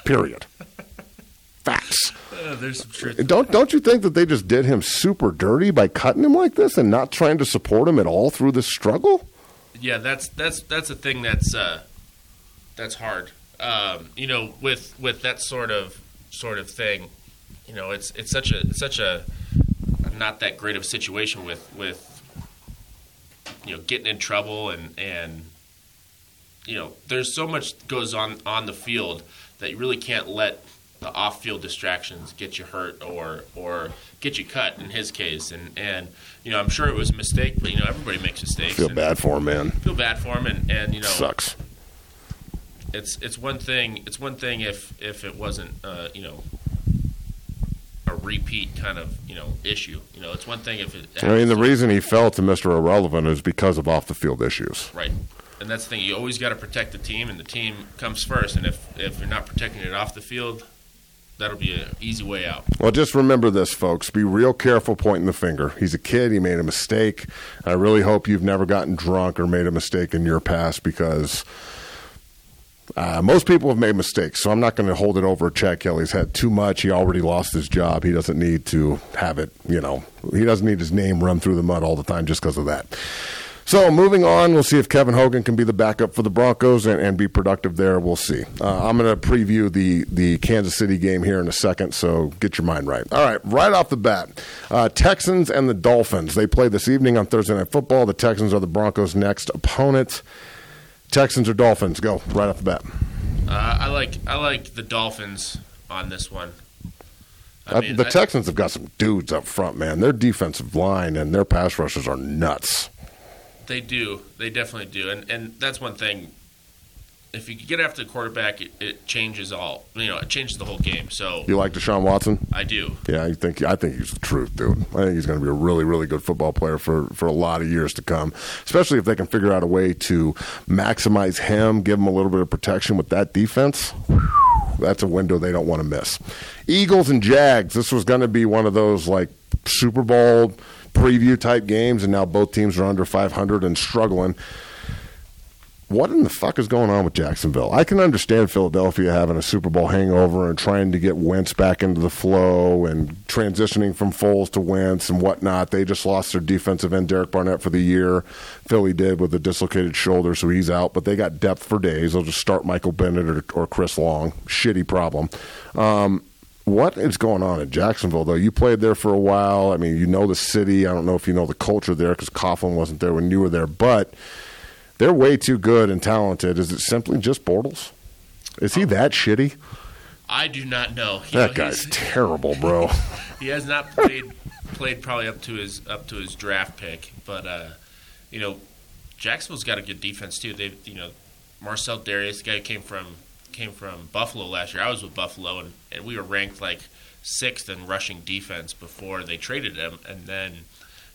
Period. Facts. Uh, there's some truth. Don't don't you think that they just did him super dirty by cutting him like this and not trying to support him at all through this struggle? Yeah, that's that's that's a thing that's uh, that's hard. Um, you know, with with that sort of sort of thing, you know, it's it's such a such a not that great of a situation with with you know getting in trouble and and you know there's so much goes on on the field that you really can't let the off-field distractions get you hurt or or get you cut in his case and and you know I'm sure it was a mistake but you know everybody makes mistakes Feel bad for him, man. feel bad for him and and you know Sucks. it's it's one thing it's one thing if if it wasn't uh, you know a repeat kind of you know issue you know it's one thing if it I mean, the happens- reason he fell to Mr. Irrelevant is because of off the field issues. right and that's the thing you always got to protect the team and the team comes first and if if you're not protecting it off the field that'll be an easy way out Well, just remember this, folks. Be real careful pointing the finger. He's a kid. He made a mistake. I really hope you've never gotten drunk or made a mistake in your past because uh, most people have made mistakes. So I'm not going to hold it over Chad Kelly's head too much. He already lost his job. He doesn't need to have it, you know, he doesn't need his name run through the mud all the time just because of that. So moving on, we'll see if Kevin Hogan can be the backup for the Broncos and, and be productive there. We'll see. Uh, I'm going to preview the the Kansas City game here in a second, so get your mind right. All right, right off the bat, uh, Texans and the Dolphins. They play this evening on Thursday Night Football. The Texans are the Broncos' next opponent. Texans or Dolphins? Go right off the bat. uh, I like I like the Dolphins on this one I Uh, mean, the Texans have got some dudes up front, man. Their defensive line and their pass rushers are nuts. They do. They definitely do. And and that's one thing. If you get after the quarterback, it, it changes all. You know, it changes the whole game. So You like Deshaun Watson? I do. Yeah, I think I think he's the truth, dude. I think he's going to be a really, really good football player for, for a lot of years to come. Especially if they can figure out a way to maximize him, give him a little bit of protection with that defense. That's a window they don't want to miss. Eagles and Jags. This was going to be one of those like Super Bowl preview type games, and now both teams are under 500 and struggling what in the fuck is going on with Jacksonville? I can understand Philadelphia having a Super Bowl hangover and trying to get Wentz back into the flow and transitioning from Foles to Wentz and whatnot. They just lost their defensive end, Derek Barnett, for the year. Philly did with a dislocated shoulder, so he's out. But they got depth for days. They'll just start Michael Bennett or, or Chris Long. Shitty problem. Um, what is going on in Jacksonville, though? You played there for a while. I mean, you know the city. I don't know if you know the culture there because Coughlin wasn't there when you were there, but they're way too good and talented. Is it simply just Bortles? Is he that shitty? I do not know. You That know, guy's terrible, bro. he has not played played probably up to his up to his draft pick, but uh, you know, Jacksonville's got a good defense too. They you know, Marcell Dareus, the guy who came from came from Buffalo last year. I was with Buffalo, and, and we were ranked like sixth in rushing defense before they traded him, and then.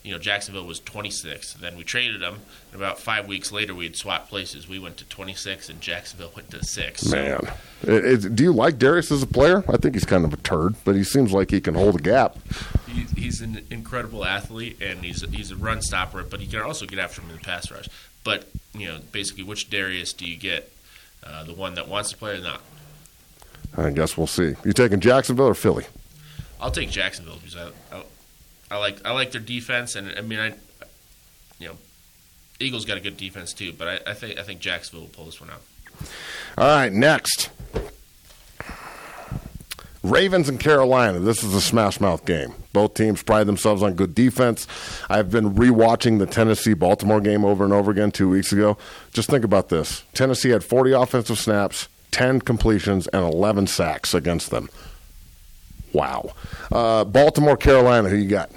You know, Jacksonville was 26th. Then we traded him. And about five weeks later, we had swapped places. We went to 26, and Jacksonville went to six. So- Man, It- it's- do you like Dareus as a player? I think he's kind of a turd, but he seems like he can hold a gap. He's, he's an incredible athlete, and he's a, he's a run stopper, but he can also get after him in the pass rush. But you know, basically, which Dareus do you get? Uh, the one that wants to play or not? I guess we'll see. You taking Jacksonville or Philly? I'll take Jacksonville because I, I, I like I like their defense, and I mean, I you know, Eagles got a good defense too, but I, I think I think Jacksonville will pull this one out. All right, next. Ravens and Carolina. This is a smash mouth game. Both teams pride themselves on good defense. I've been rewatching the Tennessee Baltimore game over and over again two weeks ago. Just think about this Tennessee had 40 offensive snaps, 10 completions, and 11 sacks against them. Wow. Uh, Baltimore, Carolina, who you got?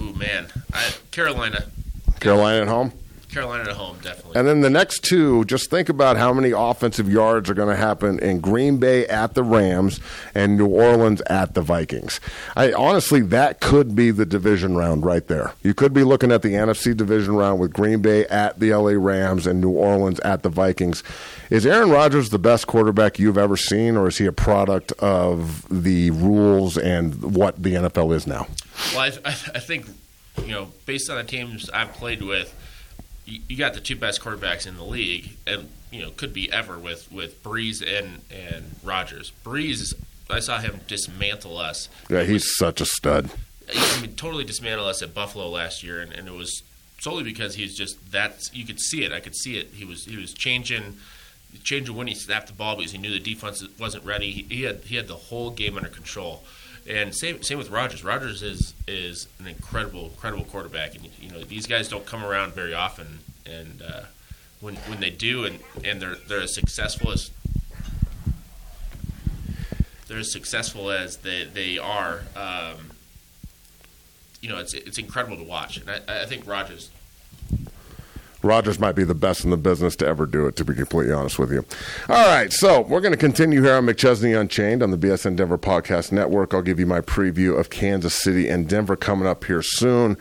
Ooh man, I, Carolina. Carolina at home? Carolina at home, definitely. And then the next two, just think about how many offensive yards are going to happen in Green Bay at the Rams and New Orleans at the Vikings. I honestly, that could be the division round right there. You could be looking at the NFC division round with Green Bay at the LA Rams and New Orleans at the Vikings. Is Aaron Rodgers the best quarterback you've ever seen, or is he a product of the rules and what the NFL is now? Well, I, I, I think you know, based on the teams I've played with, you, you got the two best quarterbacks in the league, and you know, could be ever with with Brees and and Rodgers. Brees, I saw him dismantle us. Yeah, he's such a stud. I mean, totally dismantle us at Buffalo last year, and, and it was solely because he's just that. You could see it. I could see it. He was he was changing changing when he snapped the ball because he knew the defense wasn't ready. He, he, had he had the whole game under control. And same same with Rodgers. Rodgers is is an incredible incredible quarterback, and you know these guys don't come around very often. And uh, when when they do, and, and they're they're as successful as they're as successful as they they are. Um, you know, it's it's incredible to watch, and I, I think Rodgers Rodgers might be the best in the business to ever do it, to be completely honest with you. All right, so we're going to continue here on McChesney Unchained on the BSN Denver Podcast Network. I'll give you my preview of Kansas City and Denver coming up here soon,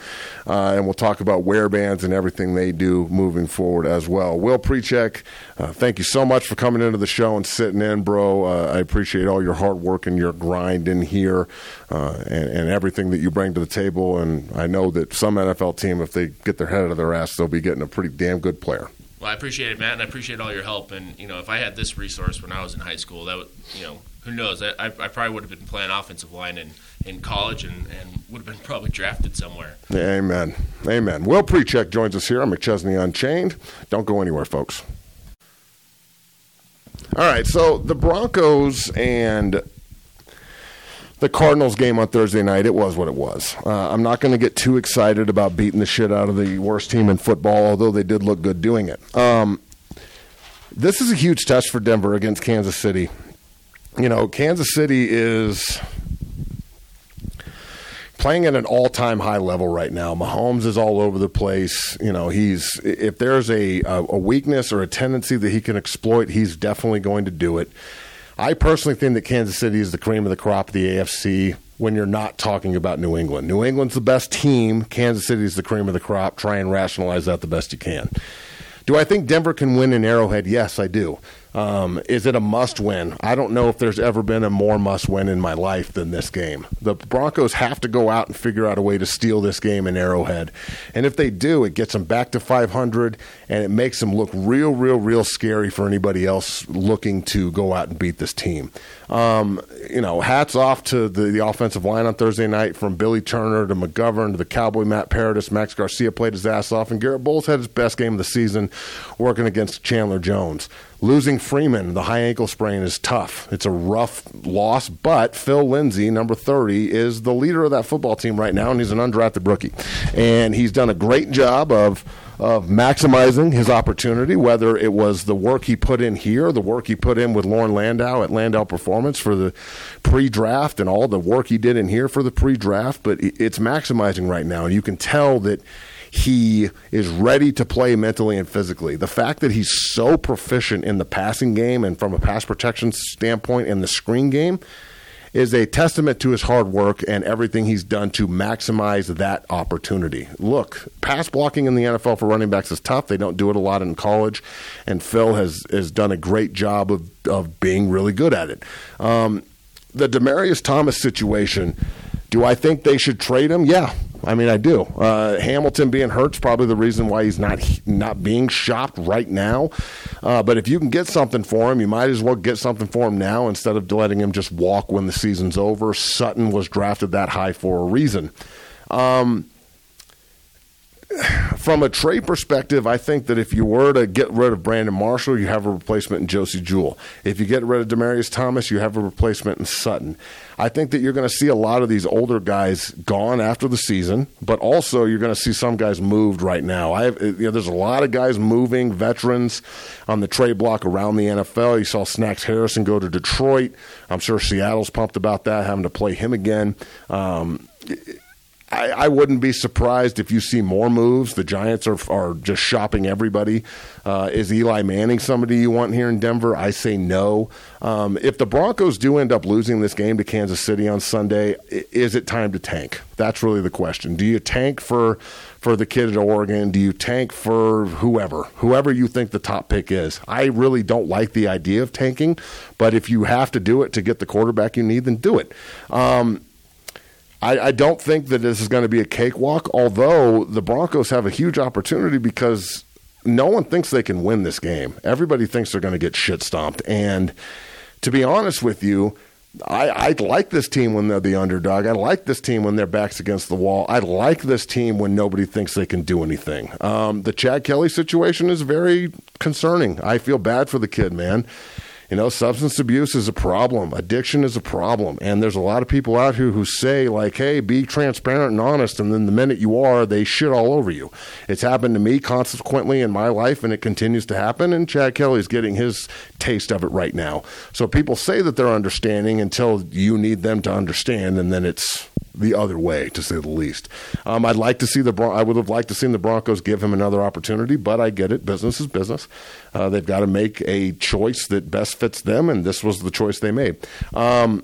uh, and we'll talk about Wearbands and everything they do moving forward as well. Will Pericak, uh, thank you so much for coming into the show and sitting in, bro. Uh, I appreciate all your hard work and your grind in here uh, and, and everything that you bring to the table. And I know that some NFL team, if they get their head out of their ass, they'll be getting a pretty damn good player. Well, I appreciate it, Matt, and I appreciate all your help. And you know, if I had this resource when I was in high school, that would, you know, who knows? I, I probably would have been playing offensive line in, in college and, and would have been probably drafted somewhere. Amen. Amen. Will Pericak joins us here on McChesney Unchained. Don't go anywhere, folks. All right, so the Broncos and the Cardinals game on Thursday night, it was what it was. Uh, I'm not going to get too excited about beating the shit out of the worst team in football, although they did look good doing it. Um, this is a huge test for Denver against Kansas City. You know, Kansas City is playing at an all-time high level right now. Mahomes is all over the place. You know, he's if there's a a weakness or a tendency that he can exploit, he's definitely going to do it. I personally think that Kansas City is the cream of the crop of the AFC when you're not talking about New England. New England's the best team. Kansas City is the cream of the crop. Try and rationalize that the best you can. Do I think Denver can win in Arrowhead? Yes, I do. Um, is it a must win? I don't know if there's ever been a more must win in my life than this game. The Broncos have to go out and figure out a way to steal this game in Arrowhead. And if they do, it gets them back to 500 and it makes them look real, real, real scary for anybody else looking to go out and beat this team. Um, you know, hats off to the, the offensive line on Thursday night from Billy Turner to McGovern to the Cowboy Matt Paradis. Max Garcia played his ass off, and Garrett Bolles had his best game of the season working against Chandler Jones. Losing Freeman, the high ankle sprain is tough. It's a rough loss, but Phil Lindsay, number 30, is the leader of that football team right now, and he's an undrafted rookie. And he's done a great job of of maximizing his opportunity, whether it was the work he put in here, the work he put in with Loren Landow at Landow Performance for the pre draft, and all the work he did in here for the pre draft. But it's maximizing right now. And you can tell that he is ready to play mentally and physically. The fact that he's so proficient in the passing game and from a pass protection standpoint in the screen game is a testament to his hard work and everything he's done to maximize that opportunity. Look, pass blocking in the NFL for running backs is tough. They don't do it a lot in college, and Phil has has done a great job of of being really good at it. Um, the Demaryius Thomas situation. Do I think they should trade him? Yeah, I mean, I do. Uh, Hamilton being hurt's probably the reason why he's not not being shopped right now. Uh, but if you can get something for him, you might as well get something for him now instead of letting him just walk when the season's over. Sutton was drafted that high for a reason. Um, from a trade perspective, I think that if you were to get rid of Brandon Marshall, you have a replacement in Josey Jewell. If you get rid of Demaryius Thomas, you have a replacement in Sutton. I think that you're going to see a lot of these older guys gone after the season, but also you're going to see some guys moved right now. I have, you know, there's a lot of guys moving, veterans on the trade block around the NFL. You saw Snacks Harrison go to Detroit. I'm sure Seattle's pumped about that, having to play him again. Um, I, I, wouldn't be surprised if you see more moves. The Giants are, are just shopping everybody. Uh, is Eli Manning somebody you want here in Denver? I say no. Um, if the Broncos do end up losing this game to Kansas City on Sunday, is it time to tank? That's really the question. Do you tank for for the kid at Oregon? Do you tank for whoever, whoever you think the top pick is? I really don't like the idea of tanking, but if you have to do it to get the quarterback you need, then do it. Um, I, I don't think that this is going to be a cakewalk, although the Broncos have a huge opportunity because no one thinks they can win this game. Everybody thinks they're going to get shit stomped. And to be honest with you, I, I like this team when they're the underdog. I like this team when their back's against the wall. I like this team when nobody thinks they can do anything. Um, the Chad Kelly situation is very concerning. I feel bad for the kid, man. You know, substance abuse is a problem. Addiction is a problem. And there's a lot of people out here who say, like, hey, be transparent and honest. And then the minute you are, they shit all over you. It's happened to me consequently in my life, and it continues to happen. And Chad Kelly's getting his taste of it right now. So people say that they're understanding until you need them to understand, and then it's the other way, to say the least. Um, I'd like to see the Bron- I would have liked to see the Broncos give him another opportunity, but I get it. Business is business. Uh, they've got to make a choice that best fits them, and this was the choice they made. Um,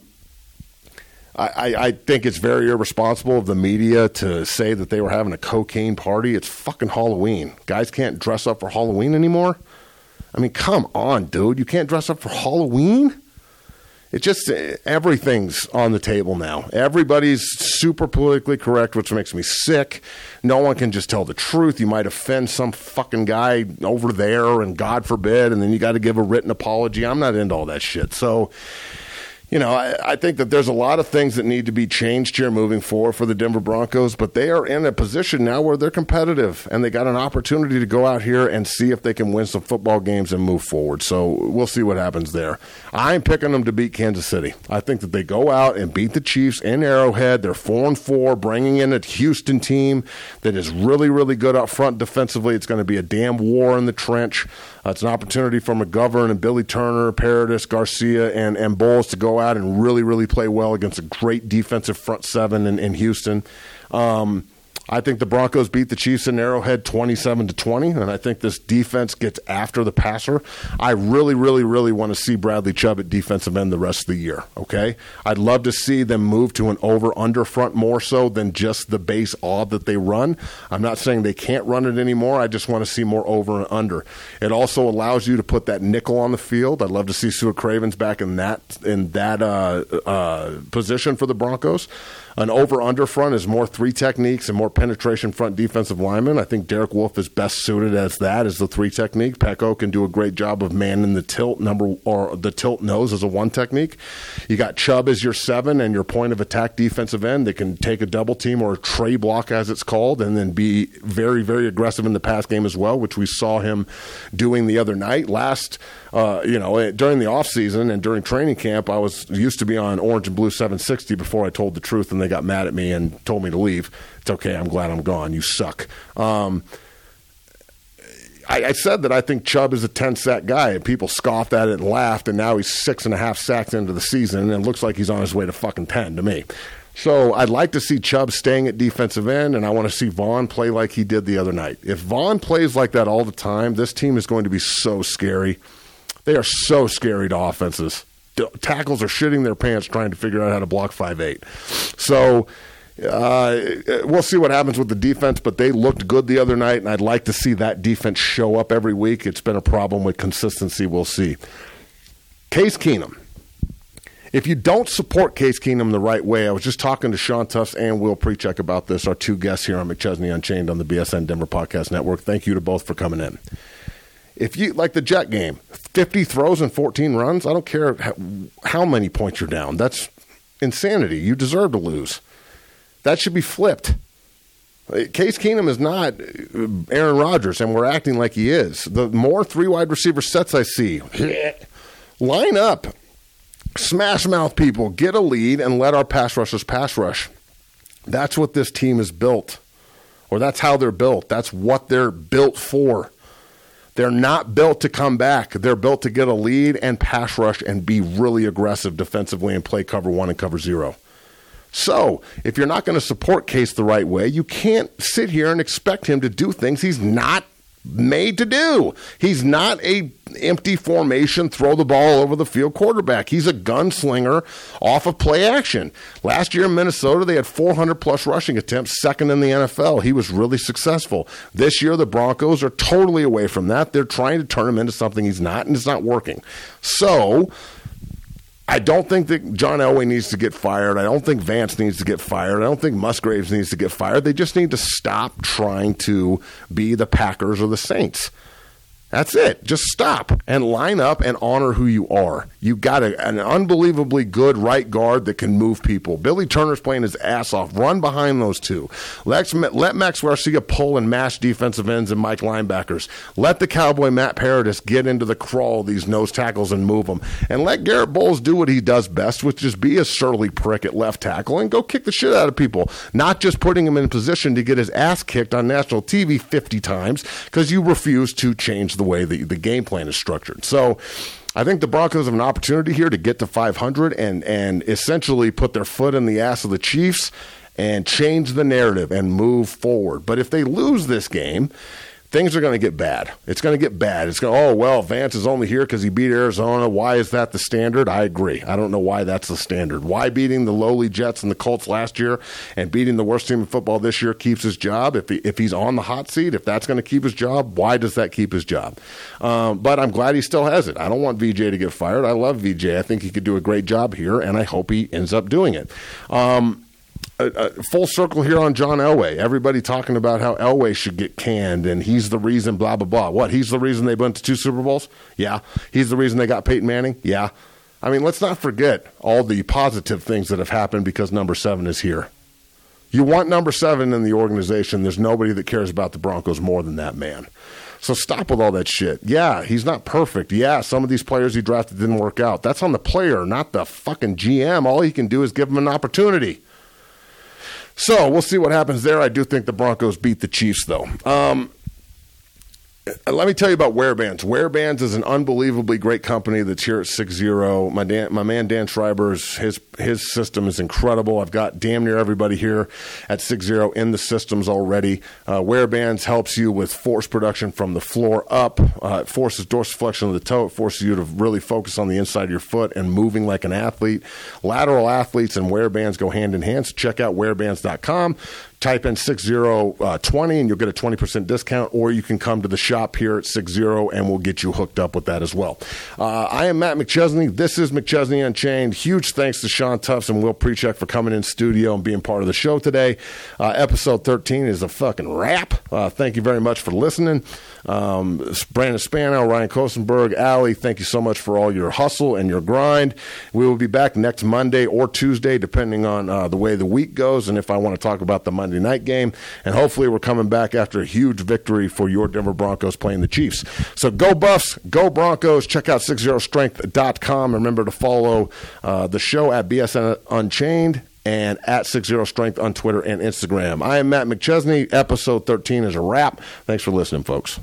I, I, think it's very irresponsible of the media to say that they were having a cocaine party. It's fucking Halloween. Guys can't dress up for Halloween anymore. I mean, come on, dude. You can't dress up for Halloween? It just everything's on the table now. Everybody's super politically correct, which makes me sick. No one can just tell the truth. You might offend some fucking guy over there, and God forbid, and then you got to give a written apology. I'm not into all that shit. So you know, I, I, think that there's a lot of things that need to be changed here moving forward for the Denver Broncos, but they are in a position now where they're competitive and they got an opportunity to go out here and see if they can win some football games and move forward. So we'll see what happens there. I'm picking them to beat Kansas City. I think that they go out and beat the Chiefs in Arrowhead. They're four and four, bringing in a Houston team that is really, really good up front defensively. It's going to be a damn war in the trench. Uh, it's an opportunity for McGovern and Billy Turner, Paradis, Garcia, and, and Bolles to go out and really, really play well against a great defensive front seven in, in Houston. Um, I think the Broncos beat the Chiefs in Arrowhead 27 to 20, and I think this defense gets after the passer. I really, really, really want to see Bradley Chubb at defensive end the rest of the year. Okay, I'd love to see them move to an over/under front more so than just the base odd that they run. I'm not saying they can't run it anymore. I just want to see more over and under. It also allows you to put that nickel on the field. I'd love to see Su'a Cravens back in that in that uh, uh, position for the Broncos. An over under front is more three techniques and more penetration front defensive linemen. I think Derek Wolfe is best suited as that as the three technique. Peko can do a great job of manning the tilt number or the tilt nose as a one technique. You got Chubb as your seven and your point of attack defensive end that can take a double team or a tray block as it's called and then be very very aggressive in the pass game as well, which we saw him doing the other night. Last uh, you know, eh, during the off season and during training camp, I was used to be on Orange and Blue 760 before I told the truth, and they got mad at me and told me to leave. It's okay. I'm glad I'm gone. You suck. Um, I, I, said that I think Chubb is a 10 sack guy, and people scoffed at it and laughed, and now he's six and a half sacks into the season, and it looks like he's on his way to fucking 10 to me. So I'd like to see Chubb staying at defensive end, and I want to see Von play like he did the other night. If Von plays like that all the time, this team is going to be so scary. They are so scary to offenses. tackles are shitting their pants trying to figure out how to block five eight. So uh, we'll see what happens with the defense, but they looked good the other night, and I'd like to see that defense show up every week. It's been a problem with consistency. We'll see. Case Keenum. If you don't support Case Keenum the right way, I was just talking to Sean Tufts and Will Pericak about this, our two guests here on McChesney Unchained on the BSN Denver Podcast Network. Thank you to both for coming in if you like the Jet game, 50 throws and 14 runs, I don't care how, many points you're down. That's insanity. You deserve to lose. That should be flipped. Uh, Case Keenum is not uh, Aaron Rodgers, and we're acting like he is. The more three wide receiver sets I see, line up, smash mouth people, get a lead, and let our pass rushers pass rush. That's what this team is built, or that's how they're built. That's what they're built for. They're not built to come back. They're built to get a lead and pass rush and be really aggressive defensively and play cover one and cover zero. So, if you're not going to support Case the right way, you can't sit here and expect him to do things he's not made to do. He's not a empty formation, throw the ball over the field quarterback. He's a gunslinger off of play action. Last year in Minnesota, they had 400 plus rushing attempts, second in the NFL. He was really successful. This year, the Broncos are totally away from that. They're trying to turn him into something he's not, and it's not working. So, I don't think that John Elway needs to get fired. I don't think Vance needs to get fired. I don't think Musgraves needs to get fired. They just need to stop trying to be the Packers or the Saints. That's it. Just stop and line up and honor who you are. You've got a, an unbelievably good right guard that can move people. Billy Turner's playing his ass off. Run behind those two. Let, Max let Max Garcia pull and mash defensive ends and Mike linebackers. Let the Cowboy Matt Paradis get into the crawl of these nose tackles and move them. And let Garrett Bolles do what he does best, which is be a surly prick at left tackle and go kick the shit out of people. Not just putting him in position to get his ass kicked on national TV 50 times because you refuse to change the way the, the game plan is structured. So I think the Broncos have an opportunity here to get to 500 and, and essentially put their foot in the ass of the Chiefs and change the narrative and move forward. But if they lose this game, things are going to get bad. It's going to get bad. It's going, oh, well, Vance is only here because he beat Arizona. Why is that the standard? I agree. I don't know why that's the standard. Why beating the lowly Jets and the Colts last year and beating the worst team in football this year keeps his job? If, he, if he's on the hot seat, if that's going to keep his job, why does that keep his job? Um, but I'm glad he still has it. I don't want VJ to get fired. I love VJ. I think he could do a great job here, and I hope he ends up doing it. Um, a, full circle here on John Elway. Everybody talking about how Elway should get canned and he's the reason, blah, blah, blah. What? He's the reason they went to two Super Bowls? Yeah. He's the reason they got Peyton Manning? Yeah. I mean, let's not forget all the positive things that have happened because number seven is here. You want number seven in the organization. There's nobody that cares about the Broncos more than that man. So stop with all that shit. Yeah, he's not perfect. Yeah, some of these players he drafted didn't work out. That's on the player, not the fucking GM. All he can do is give him an opportunity. So we'll see what happens there. I do think the Broncos beat the Chiefs, though. Um, let me tell you about Wearbands. Wearbands is an unbelievably great company that's here at Six Zero. My Dan, my man Dan Schreiber's his his system is incredible. I've got damn near everybody here at Six Zero in the systems already. Uh, Wearbands helps you with force production from the floor up. Uh, it forces dorsiflexion of the toe. It forces you to really focus on the inside of your foot and moving like an athlete. Lateral athletes and Wearbands go hand in hand. So check out wearbands.com type in 6020 uh, and you'll get a 20% discount, or you can come to the shop here at 60 and we'll get you hooked up with that as well. Uh, I am Matt McChesney. This is McChesney Unchained. Huge thanks to Sean Tufts and Will Pericak for coming in studio and being part of the show today. Uh, episode 13 is a fucking wrap. Uh, thank you very much for listening. Um, Brandon Spano, Ryan Kosenberg, Allie, thank you so much for all your hustle and your grind. We will be back next Monday or Tuesday, depending on uh, the way the week goes and if I want to talk about the Monday night game. And hopefully, we're coming back after a huge victory for your Denver Broncos playing the Chiefs. So go Buffs, go Broncos. Check out 60strength.com. And remember to follow uh, the show at BSN Unchained and at 60 Strength on Twitter and Instagram. I am Matt McChesney. Episode 13 is a wrap. Thanks for listening, folks.